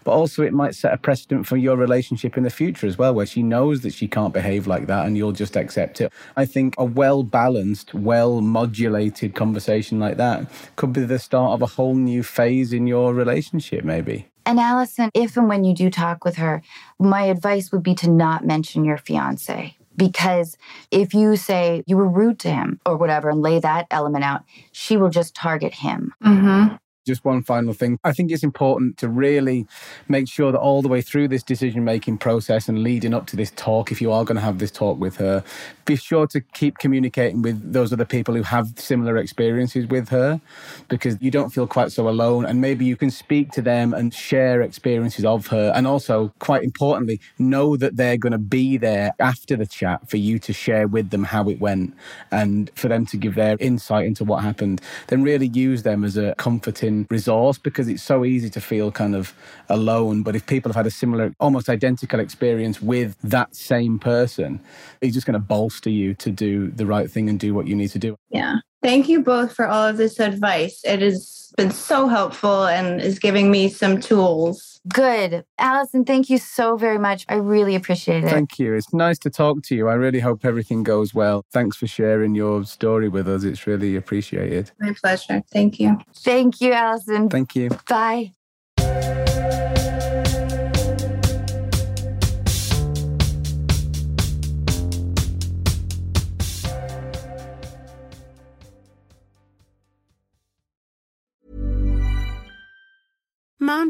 Speaker 3: but also it might set a precedent for your relationship in the future as well, where she knows that she can't behave like that and you'll just accept it. I think a well balanced, well modulated conversation like that could be the start of a whole new phase in your relationship, maybe.
Speaker 1: And Allison, if and when you do talk with her, my advice would be to not mention your fiance because if you say you were rude to him or whatever and lay that element out, she will just target him.
Speaker 6: Mm-hmm
Speaker 3: just one final thing. I think it's important to really make sure that all the way through this decision making process and leading up to this talk, if you are going to have this talk with her, be sure to keep communicating with those other people who have similar experiences with her because you don't feel quite so alone. And maybe you can speak to them and share experiences of her. And also, quite importantly, know that they're going to be there after the chat for you to share with them how it went and for them to give their insight into what happened. Then really use them as a comforting resource because it's so easy to feel kind of alone. But if people have had a similar, almost identical experience with that same person, it's just going to bolster you to do the right thing and do what you need to do.
Speaker 6: Yeah. Thank you both for all of this advice. It has been so helpful and is giving me some tools.
Speaker 1: Good. Allison, thank you so very much. I really appreciate it.
Speaker 3: Thank you. It's nice to talk to you. I really hope everything goes well. Thanks for sharing your story with us. It's really appreciated.
Speaker 6: My pleasure. Thank you.
Speaker 1: Thank you, Allison.
Speaker 3: Thank you.
Speaker 1: Bye.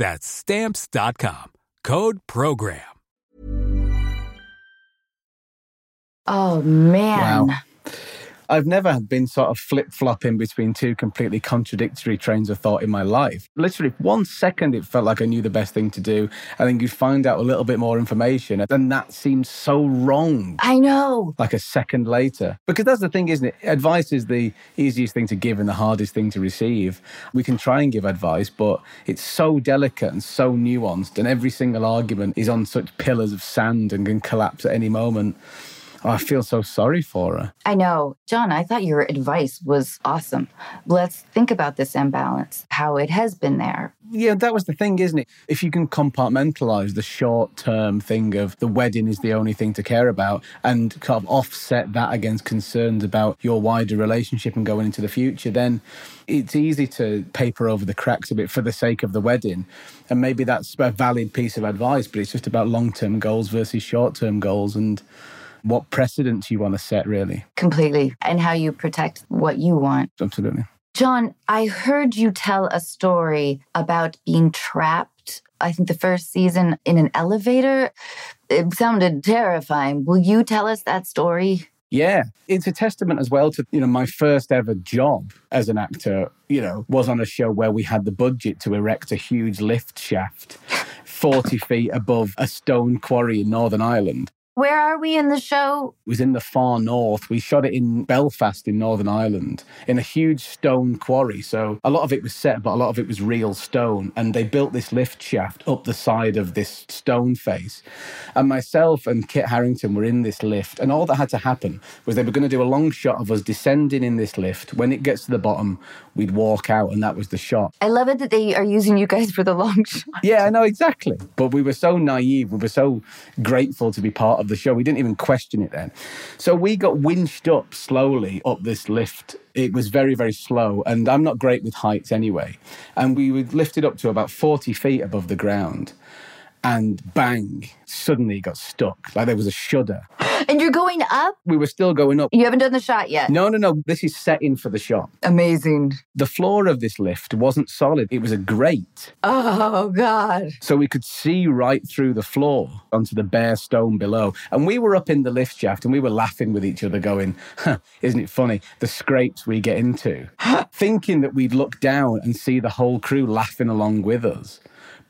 Speaker 7: That's stamps.com. Code program.
Speaker 1: Oh, man.
Speaker 3: Wow. I've never been sort of flip flopping between two completely contradictory trains of thought in my life. Literally, one second it felt like I knew the best thing to do. And then you find out a little bit more information. And that seems so wrong.
Speaker 1: I know.
Speaker 3: Like a second later. Because that's the thing, isn't it? Advice is the easiest thing to give and the hardest thing to receive. We can try and give advice, but it's so delicate and so nuanced. And every single argument is on such pillars of sand and can collapse at any moment. Oh, I feel so sorry for her.
Speaker 1: I know. John, I thought your advice was awesome. Let's think about this imbalance, how it has been there.
Speaker 3: Yeah, that was the thing, isn't it? If you can compartmentalize the short term thing of the wedding is the only thing to care about and kind of offset that against concerns about your wider relationship and going into the future, then it's easy to paper over the cracks a bit for the sake of the wedding. And maybe that's a valid piece of advice, but it's just about long term goals versus short term goals. And what precedents you want to set, really.
Speaker 1: Completely. And how you protect what you want.
Speaker 3: Absolutely.
Speaker 1: John, I heard you tell a story about being trapped, I think the first season in an elevator. It sounded terrifying. Will you tell us that story?
Speaker 3: Yeah, it's a testament as well to, you know, my first ever job as an actor, you know, was on a show where we had the budget to erect a huge lift shaft 40 feet above a stone quarry in Northern Ireland.
Speaker 1: Where are we in the show?
Speaker 3: It was in the far north. We shot it in Belfast in Northern Ireland in a huge stone quarry. So a lot of it was set, but a lot of it was real stone. And they built this lift shaft up the side of this stone face. And myself and Kit Harington were in this lift. And all that had to happen was they were going to do a long shot of us descending in this lift. When it gets to the bottom, we'd walk out, and that was the shot.
Speaker 1: I love it that they are using you guys for the long shot.
Speaker 3: Yeah, I know exactly. But we were so naive. We were so grateful to be part of the show. We didn't even question it then. So we got winched up slowly up this lift. It was very, very slow. And I'm not great with heights anyway. And we were lifted up to about 40 feet above the ground. And bang, suddenly got stuck. Like there was a shudder.
Speaker 1: And you're going up?
Speaker 3: We were still going up.
Speaker 1: You haven't done the shot yet?
Speaker 3: No, no, no. This is setting for the shot.
Speaker 1: Amazing.
Speaker 3: The floor of this lift wasn't solid, it was a grate.
Speaker 1: Oh, God.
Speaker 3: So we could see right through the floor onto the bare stone below. And we were up in the lift shaft and we were laughing with each other, going, huh, Isn't it funny? The scrapes we get into. Thinking that we'd look down and see the whole crew laughing along with us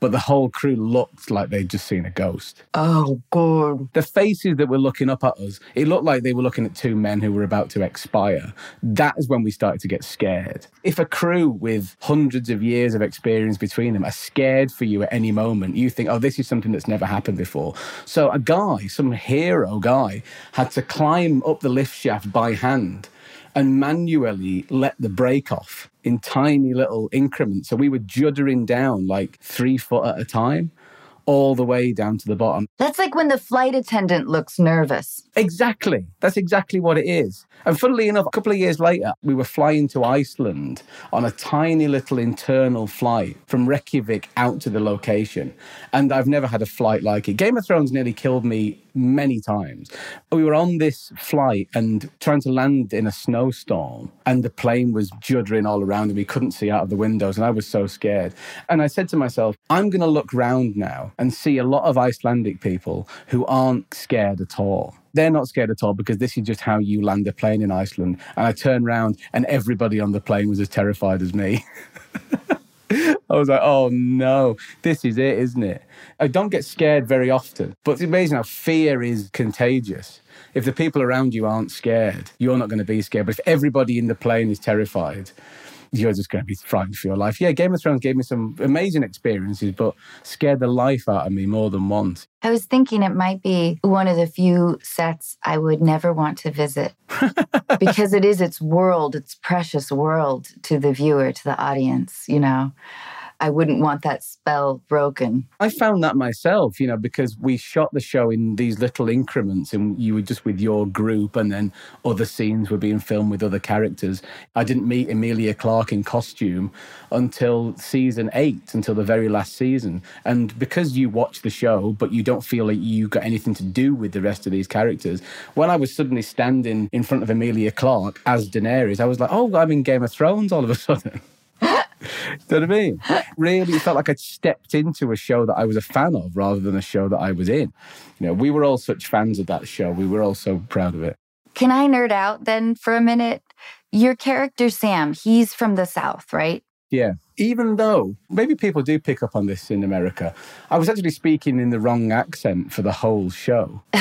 Speaker 3: but the whole crew looked like they'd just seen a ghost.
Speaker 1: Oh, God.
Speaker 3: The faces that were looking up at us, it looked like they were looking at two men who were about to expire. That is when we started to get scared. If a crew with hundreds of years of experience between them are scared for you at any moment, you think, oh, this is something that's never happened before. So a guy, some hero guy, had to climb up the lift shaft by hand and manually let the brake off in tiny little increments. So we were juddering down like three foot at a time all the way down to the bottom.
Speaker 1: That's like when the flight attendant looks nervous.
Speaker 3: Exactly. That's exactly what it is. And funnily enough, a couple of years later, we were flying to Iceland on a tiny little internal flight from Reykjavik out to the location. And I've never had a flight like it. Game of Thrones nearly killed me many times. We were on this flight and trying to land in a snowstorm, and the plane was juddering all around, and we couldn't see out of the windows. And I was so scared. And I said to myself, I'm going to look round now and see a lot of Icelandic people who aren't scared at all. They're not scared at all because this is just how you land a plane in Iceland. And I turned around and everybody on the plane was as terrified as me. I was like, oh no, this is it, isn't it? I don't get scared very often, but it's amazing how fear is contagious. If the people around you aren't scared, you're not going to be scared. But if everybody in the plane is terrified, you're just going to be frightened for your life. Yeah, Game of Thrones gave me some amazing experiences, but scared the life out of me more than once.
Speaker 1: I was thinking it might be one of the few sets I would never want to visit because it is its world, its precious world to the viewer, to the audience, you know. I wouldn't want that spell broken.
Speaker 3: I found that myself, you know, because we shot the show in these little increments and you were just with your group and then other scenes were being filmed with other characters. I didn't meet Emilia Clarke in costume until season eight, until the very last season. And because you watch the show, but you don't feel like you got anything to do with the rest of these characters, when I was suddenly standing in front of Emilia Clarke as Daenerys, I was like, oh, I'm in Game of Thrones all of a sudden. Do you know what I mean? Really, it felt like I'd stepped into a show that I was a fan of rather than a show that I was in. You know, we were all such fans of that show. We were all so proud of it.
Speaker 1: Can I nerd out then for a minute? Your character, Sam, he's from the South, right?
Speaker 3: Yeah. Even though maybe people do pick up on this in America, I was actually speaking in the wrong accent for the whole show.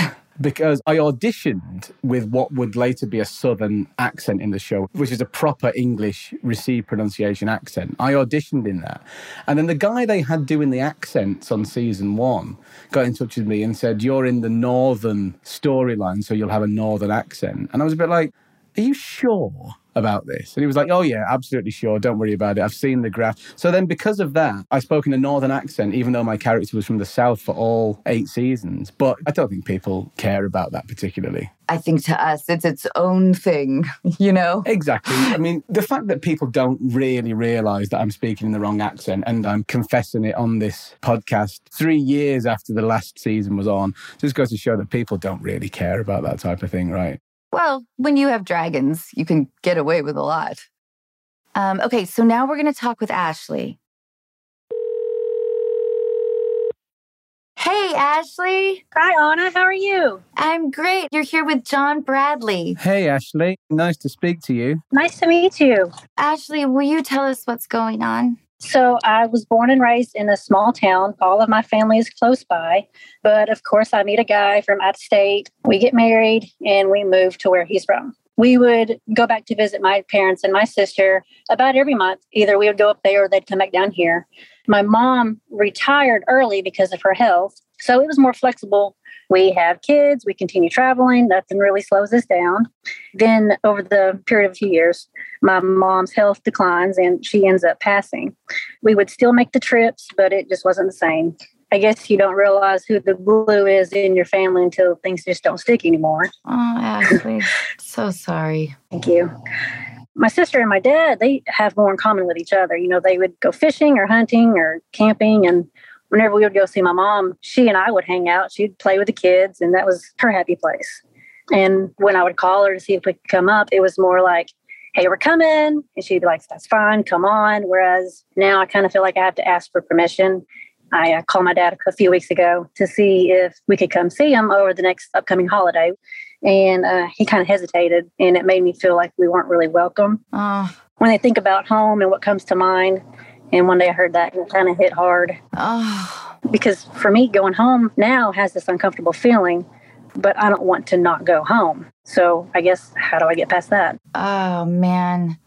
Speaker 3: because I auditioned with what would later be a southern accent in the show, which is a proper English received pronunciation accent. I auditioned in that. And then the guy they had doing the accents on season one got in touch with me and said, You're in the northern storyline, so you'll have a northern accent. And I was a bit like, Are you sure? about this? And he was like, Oh, yeah, absolutely sure. Don't worry about it. I've seen the graph. So then, because of that, I spoke in a northern accent, even though my character was from the south for all eight seasons. But I don't think people care about that particularly.
Speaker 1: I think to us, it's its own thing, you know?
Speaker 3: Exactly. I mean, the fact that people don't really realize that I'm speaking in the wrong accent and I'm confessing it on this podcast three years after the last season was on just goes to show that people don't really care about that type of thing, right?
Speaker 1: Well, when you have dragons, you can get away with a lot. Um, okay, so now we're going to talk with Ashley. Hey, Ashley.
Speaker 8: Hi, Anna. How are you?
Speaker 1: I'm great. You're here with John Bradley.
Speaker 3: Hey, Ashley. Nice to speak to you.
Speaker 8: Nice to meet you.
Speaker 1: Ashley, will you tell us what's going on?
Speaker 8: So I was born and raised in a small town. All of my family is close by. But of course, I meet a guy from out of state. We get married and we move to where he's from. We would go back to visit my parents and my sister about every month. Either we would go up there or they'd come back down here. My mom retired early because of her health. So it was more flexible we have kids, we continue traveling, nothing really slows us down. Then, over the period of a few years, my mom's health declines and she ends up passing. We would still make the trips, but it just wasn't the same. I guess you don't realize who the glue is in your family until things just don't stick anymore.
Speaker 1: Oh, Ashley, so sorry.
Speaker 8: Thank you. My sister and my dad, they have more in common with each other. You know, they would go fishing or hunting or camping, and whenever we would go see my mom, she and I would hang out. She'd play with the kids, and that was her happy place. And when I would call her to see if we could come up, it was more like, hey, we're coming. And she'd be like, that's fine, come on. Whereas now I kind of feel like I have to ask for permission. I uh, called my dad a few weeks ago to see if we could come see him over the next upcoming holiday. And uh, he kind of hesitated, and it made me feel like we weren't really welcome.
Speaker 1: Oh.
Speaker 8: When I think about home and what comes to mind, and one day I heard that and it kind of hit hard.
Speaker 1: Oh.
Speaker 8: Because for me, going home now has this uncomfortable feeling, but I don't want to not go home. So I guess, how do I get past that?
Speaker 1: Oh, man.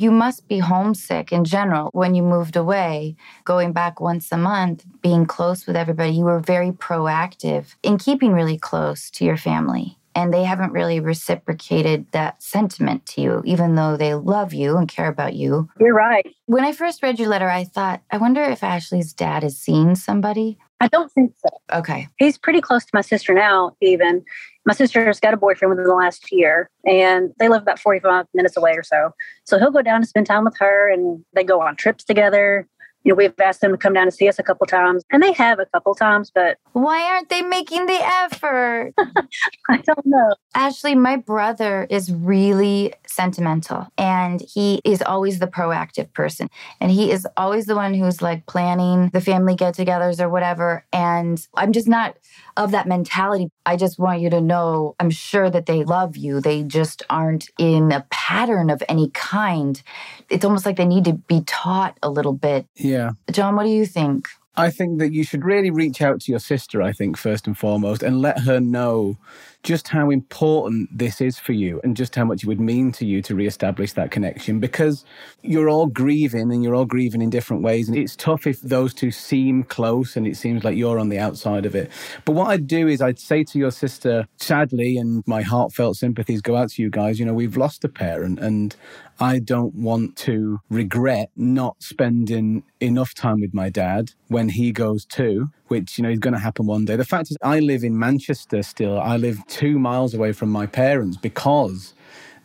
Speaker 1: You must be homesick in general when you moved away, going back once a month, being close with everybody. You were very proactive in keeping really close to your family and they haven't really reciprocated that sentiment to you, even though they love you and care about you.
Speaker 8: You're right.
Speaker 1: When I first read your letter, I thought, I wonder if Ashley's dad has seen somebody.
Speaker 8: I don't think so.
Speaker 1: Okay.
Speaker 8: He's pretty close to my sister now, even. My sister's got a boyfriend within the last year, and they live about 45 minutes away or so. So he'll go down to spend time with her, and they go on trips together you know, we've asked them to come down to see us a couple times, and they have a couple times, but
Speaker 1: why aren't they making the effort?
Speaker 8: I don't know.
Speaker 1: Ashley, my brother is really sentimental, and he is always the proactive person, and he is always the one who's like planning the family get-togethers or whatever. And I'm just not of that mentality. I just want you to know I'm sure that they love you. They just aren't in a pattern of any kind. It's almost like they need to be taught a little bit.
Speaker 3: Yeah.
Speaker 1: John, what do you think?
Speaker 3: I think that you should really reach out to your sister, I think, first and foremost, and let her know just how important this is for you and just how much it would mean to you to reestablish that connection because you're all grieving and you're all grieving in different ways. And it's tough if those two seem close and it seems like you're on the outside of it. But what I'd do is I'd say to your sister, sadly, and my heartfelt sympathies go out to you guys, you know, we've lost a parent and I don't want to regret not spending enough time with my dad when he goes too, which, you know, is going to happen one day. The fact is, I live in Manchester still. I live two miles away from my parents because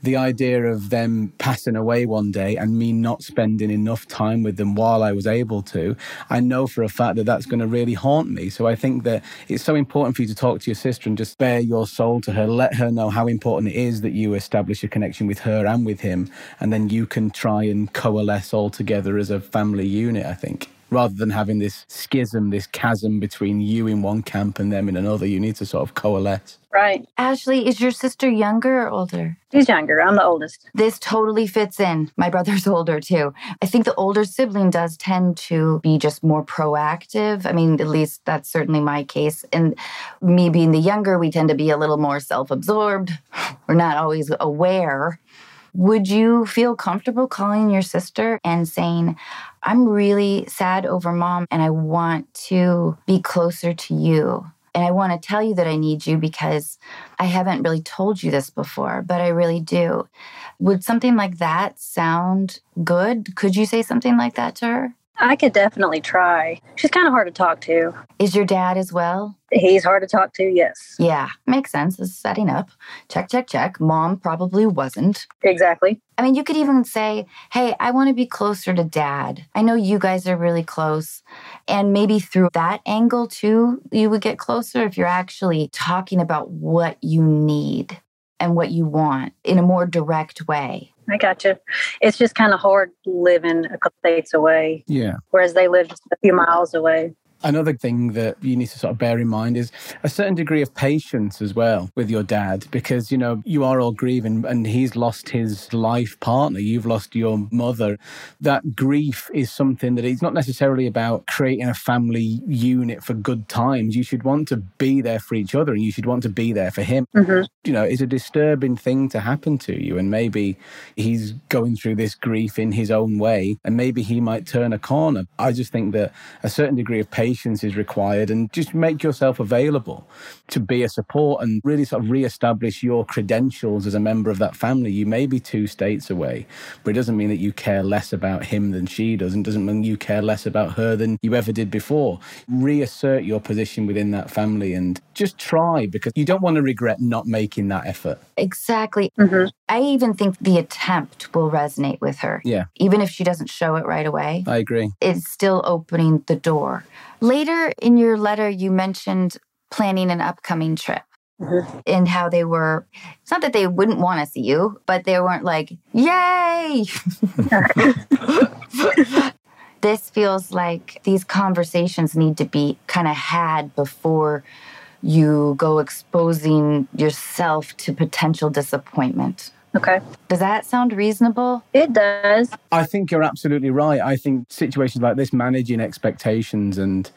Speaker 3: the idea of them passing away one day and me not spending enough time with them while I was able to, I know for a fact that that's going to really haunt me. So I think that it's so important for you to talk to your sister and just bare your soul to her. Let her know how important it is that you establish a connection with her and with him. And then you can try and coalesce all together as a family unit, I think. Rather than having this schism, this chasm between you in one camp and them in another. You need to sort of coalesce.
Speaker 8: Right.
Speaker 1: Ashley, is your sister younger or older?
Speaker 8: She's younger. I'm the oldest.
Speaker 1: This totally fits in. My brother's older too. I think the older sibling does tend to be just more proactive. I mean, at least that's certainly my case. And me being the younger, we tend to be a little more self absorbed. We're not always aware. Would you feel comfortable calling your sister and saying, I'm really sad over mom and I want to be closer to you? And I want to tell you that I need you because I haven't really told you this before, but I really do. Would something like that sound good? Could you say something like that to her?
Speaker 8: I could definitely try. She's kind of hard to talk to.
Speaker 1: Is your dad as well?
Speaker 8: He's hard to talk to, yes.
Speaker 1: Yeah, makes sense. It's setting up. Check, check, check. Mom probably wasn't.
Speaker 8: Exactly.
Speaker 1: I mean, you could even say, hey, I want to be closer to dad. I know you guys are really close. And maybe through that angle, too, you would get closer if you're actually talking about what you need and what you want in a more direct way.
Speaker 8: I got you. It's just kind of hard living a couple states away.
Speaker 3: Yeah.
Speaker 8: Whereas they live a few miles away.
Speaker 3: Another thing that you need to sort of bear in mind is a certain degree of patience as well with your dad, because, you know, you are all grieving and he's lost his life partner. You've lost your mother. That grief is something that it's not necessarily about creating a family unit for good times. You should want to be there for each other and you should want to be there for him.
Speaker 8: Mm-hmm.
Speaker 3: You know, it's a disturbing thing to happen to you. And maybe he's going through this grief in his own way and maybe he might turn a corner. I just think that a certain degree of patience patience is required and just make yourself available to be a support and really sort of re-establish your credentials as a member of that family. You may be two states away, but it doesn't mean that you care less about him than she does and doesn't mean you care less about her than you ever did before. Reassert your position within that family and just try because you don't want to regret not making that effort.
Speaker 1: Exactly.
Speaker 8: Mm-hmm.
Speaker 1: I even think the attempt will resonate with her.
Speaker 3: Yeah.
Speaker 1: Even if she doesn't show it right away.
Speaker 3: I agree.
Speaker 1: It's still opening the door. Later in your letter, you mentioned planning an upcoming trip.
Speaker 8: Mm-hmm.
Speaker 1: And how they were, it's not that they wouldn't want to see you, but they weren't like, yay! this feels like these conversations need to be kind of had before you go exposing yourself to potential disappointment.
Speaker 8: Okay.
Speaker 1: Does that sound reasonable?
Speaker 8: It does.
Speaker 3: I think you're absolutely right. I think situations like this, managing expectations and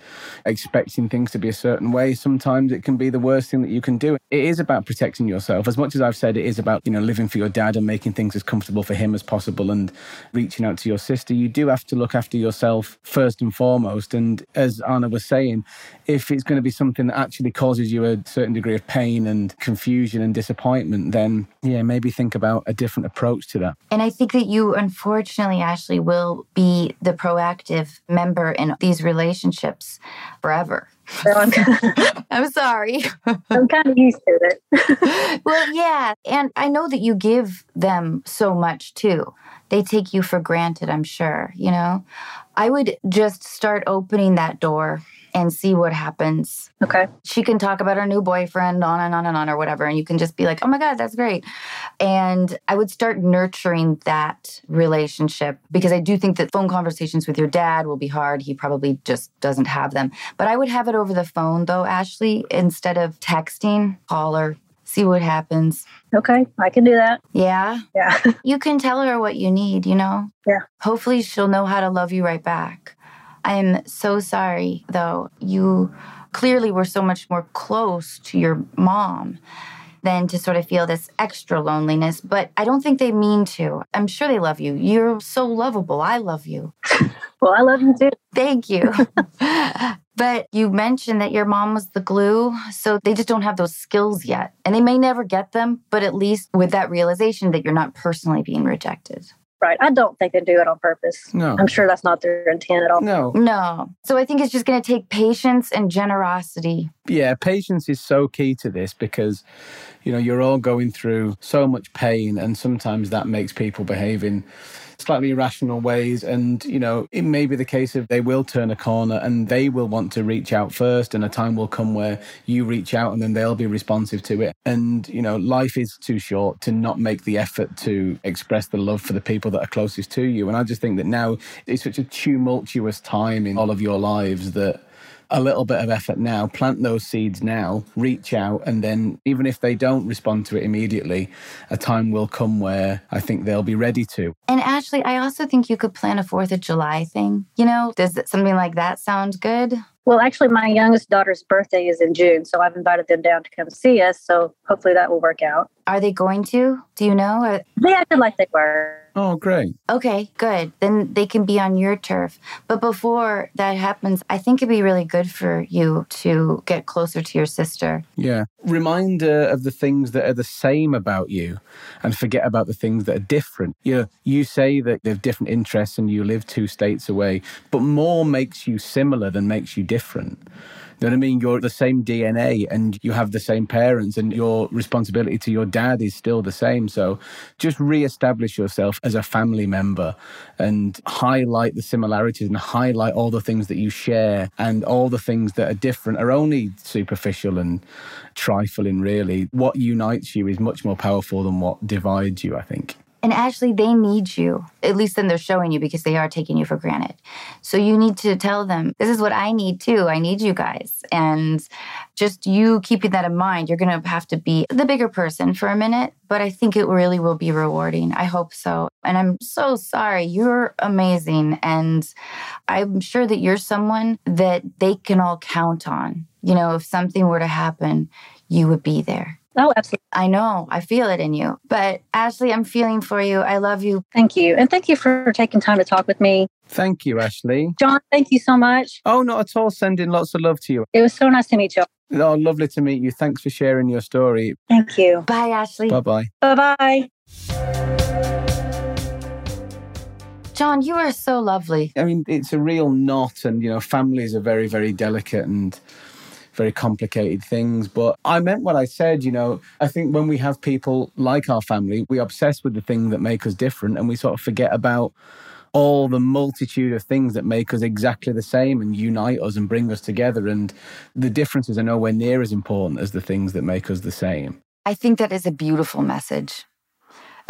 Speaker 3: expecting things to be a certain way, sometimes it can be the worst thing that you can do. It is about protecting yourself. As much as I've said it is about, you know, living for your dad and making things as comfortable for him as possible and reaching out to your sister, you do have to look after yourself first and foremost. And as Anna was saying, if it's going to be something that actually causes you a certain degree of pain and confusion and disappointment, then yeah, maybe think about a different approach to that.
Speaker 1: And I think that you, unfortunately, Ashley, will be the proactive member in these relationships forever.
Speaker 8: So I'm,
Speaker 1: I'm sorry.
Speaker 8: I'm kind of used to it.
Speaker 1: well, yeah. And I know that you give them so much too. They take you for granted, I'm sure, you know? I would just start opening that door and see what happens.
Speaker 8: Okay.
Speaker 1: She can talk about her new boyfriend on and on and on or whatever. And you can just be like, oh my God, that's great. And I would start nurturing that relationship because I do think that phone conversations with your dad will be hard. He probably just doesn't have them. But I would have it over the phone though, Ashley, instead of texting, call her, see what happens.
Speaker 8: Okay, I can do that.
Speaker 1: Yeah.
Speaker 8: Yeah.
Speaker 1: You can tell her what you need, you know?
Speaker 8: Yeah.
Speaker 1: Hopefully she'll know how to love you right back. I'm so sorry, though. You clearly were so much more close to your mom than to sort of feel this extra loneliness, but I don't think they mean to. I'm sure they love you. You're so lovable. I love you.
Speaker 8: Well, I love you too.
Speaker 1: Thank you. but you mentioned that your mom was the glue, so they just don't have those skills yet. And they may never get them, but at least with that realization that you're not personally being rejected.
Speaker 8: Right. I don't think they do it on purpose.
Speaker 3: No.
Speaker 8: I'm sure that's not their intent at all.
Speaker 3: No.
Speaker 1: No. So I think it's just going to take patience and generosity.
Speaker 3: Yeah, patience is so key to this because, you know, you're all going through so much pain, and sometimes that makes people behave in slightly irrational ways. And, you know, it may be the case of they will turn a corner and they will want to reach out first, and a time will come where you reach out and then they'll be responsive to it. And, you know, life is too short to not make the effort to express the love for the people that are closest to you. And I just think that now it's such a tumultuous time in all of your lives that a little bit of effort now, plant those seeds now, reach out, and then even if they don't respond to it immediately, a time will come where I think they'll be ready to.
Speaker 1: And Ashley, I also think you could plan a 4th of July thing. You know, does something like that sound good?
Speaker 8: Well, actually, my youngest daughter's birthday is in June, so I've invited them down to come see us. So hopefully that will work out.
Speaker 1: Are they going to? Do you know? Or...
Speaker 8: They acted like they were.
Speaker 3: Oh, great.
Speaker 1: Okay, good. Then they can be on your turf. But before that happens, I think it'd be really good for you to get closer to your sister.
Speaker 3: Yeah. Reminder uh, of the things that are the same about you and forget about the things that are different. You, know, you say that they have different interests and you live two states away, but more makes you similar than makes you different. You know what I mean? You're the same DNA and you have the same parents, and your responsibility to your dad is still the same. So just re-establish yourself as a family member and highlight the similarities and highlight all the things that you share and all the things that are different are only superficial and trifling, really. What unites you is much more powerful than what divides you, I think.
Speaker 1: And actually, they need you. At least then they're showing you because they are taking you for granted. So you need to tell them, this is what I need too. I need you guys. And just you keeping that in mind, you're going to have to be the bigger person for a minute. But I think it really will be rewarding. I hope so. And I'm so sorry. You're amazing. And I'm sure that you're someone that they can all count on. You know, if something were to happen, you would be there.
Speaker 8: Oh, absolutely.
Speaker 1: I know. I feel it in you. But Ashley, I'm feeling for you. I love you.
Speaker 8: Thank you. And thank you for taking time to talk with me.
Speaker 3: Thank you, Ashley.
Speaker 8: John, thank you so much.
Speaker 3: Oh, not at all. Sending lots of love to you.
Speaker 8: It was so nice to meet you.
Speaker 3: Oh, lovely to meet you. Thanks for sharing your story.
Speaker 8: Thank you.
Speaker 1: Bye, Ashley.
Speaker 3: Bye bye.
Speaker 8: Bye bye.
Speaker 1: John, you are so lovely.
Speaker 3: I mean, it's a real knot, and, you know, families are very, very delicate and very complicated things. But I meant what I said, you know. I think when we have people like our family, we obsess with the thing that make us different and we sort of forget about all the multitude of things that make us exactly the same and unite us and bring us together. And the differences are nowhere near as important as the things that make us the same.
Speaker 1: I think that is a beautiful message.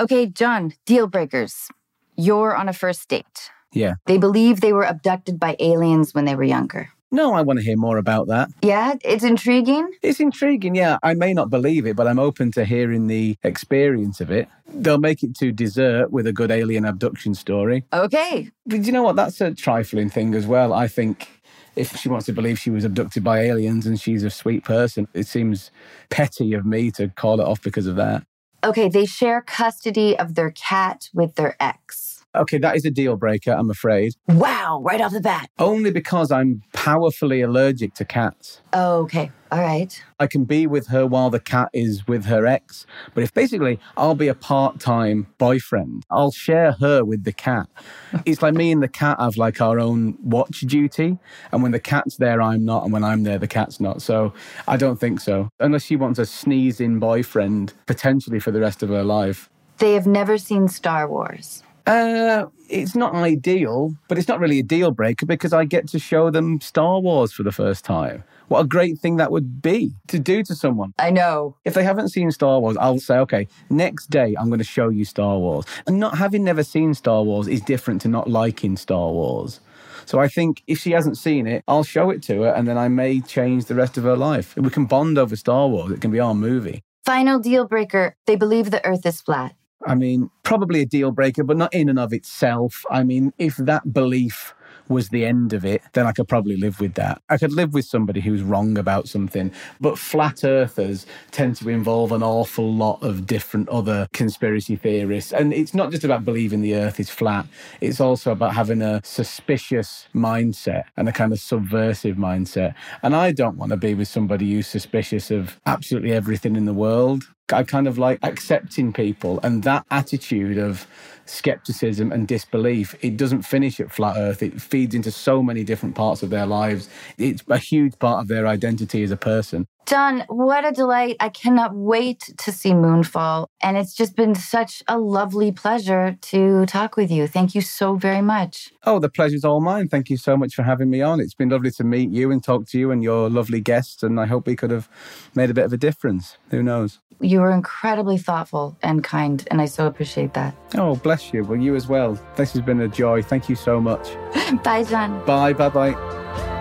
Speaker 1: Okay, John, deal breakers. You're on a first date.
Speaker 3: Yeah.
Speaker 1: They believe they were abducted by aliens when they were younger.
Speaker 3: No, I want to hear more about that.
Speaker 1: Yeah, it's intriguing.
Speaker 3: It's intriguing, yeah. I may not believe it, but I'm open to hearing the experience of it. They'll make it to dessert with a good alien abduction story.
Speaker 1: Okay.
Speaker 3: But you know what? That's a trifling thing as well. I think if she wants to believe she was abducted by aliens and she's a sweet person, it seems petty of me to call it off because of that.
Speaker 1: Okay, they share custody of their cat with their ex.
Speaker 3: Okay, that is a deal breaker, I'm afraid.
Speaker 1: Wow, right off the bat.
Speaker 3: Only because I'm powerfully allergic to cats.
Speaker 1: Oh, okay. All right.
Speaker 3: I can be with her while the cat is with her ex. But if basically I'll be a part time boyfriend, I'll share her with the cat. it's like me and the cat have like our own watch duty. And when the cat's there, I'm not. And when I'm there, the cat's not. So I don't think so. Unless she wants a sneezing boyfriend, potentially for the rest of her life.
Speaker 1: They have never seen Star Wars.
Speaker 3: Uh, it's not ideal, but it's not really a deal breaker because I get to show them Star Wars for the first time. What a great thing that would be to do to someone.
Speaker 1: I know.
Speaker 3: If they haven't seen Star Wars, I'll say, okay, next day I'm going to show you Star Wars. And not having never seen Star Wars is different to not liking Star Wars. So I think if she hasn't seen it, I'll show it to her and then I may change the rest of her life. We can bond over Star Wars. It can be our movie.
Speaker 1: Final deal breaker they believe the earth is flat.
Speaker 3: I mean, probably a deal breaker, but not in and of itself. I mean, if that belief was the end of it, then I could probably live with that. I could live with somebody who's wrong about something. But flat earthers tend to involve an awful lot of different other conspiracy theorists. And it's not just about believing the earth is flat, it's also about having a suspicious mindset and a kind of subversive mindset. And I don't want to be with somebody who's suspicious of absolutely everything in the world. I kind of like accepting people and that attitude of skepticism and disbelief, it doesn't finish at flat earth. It feeds into so many different parts of their lives. It's a huge part of their identity as a person.
Speaker 1: John, what a delight. I cannot wait to see Moonfall. And it's just been such a lovely pleasure to talk with you. Thank you so very much.
Speaker 3: Oh, the pleasure's all mine. Thank you so much for having me on. It's been lovely to meet you and talk to you and your lovely guests. And I hope we could have made a bit of a difference. Who knows?
Speaker 1: You were incredibly thoughtful and kind, and I so appreciate that.
Speaker 3: Oh, bless you. Well, you as well. This has been a joy. Thank you so much.
Speaker 1: Bye, John.
Speaker 3: Bye. Bye bye.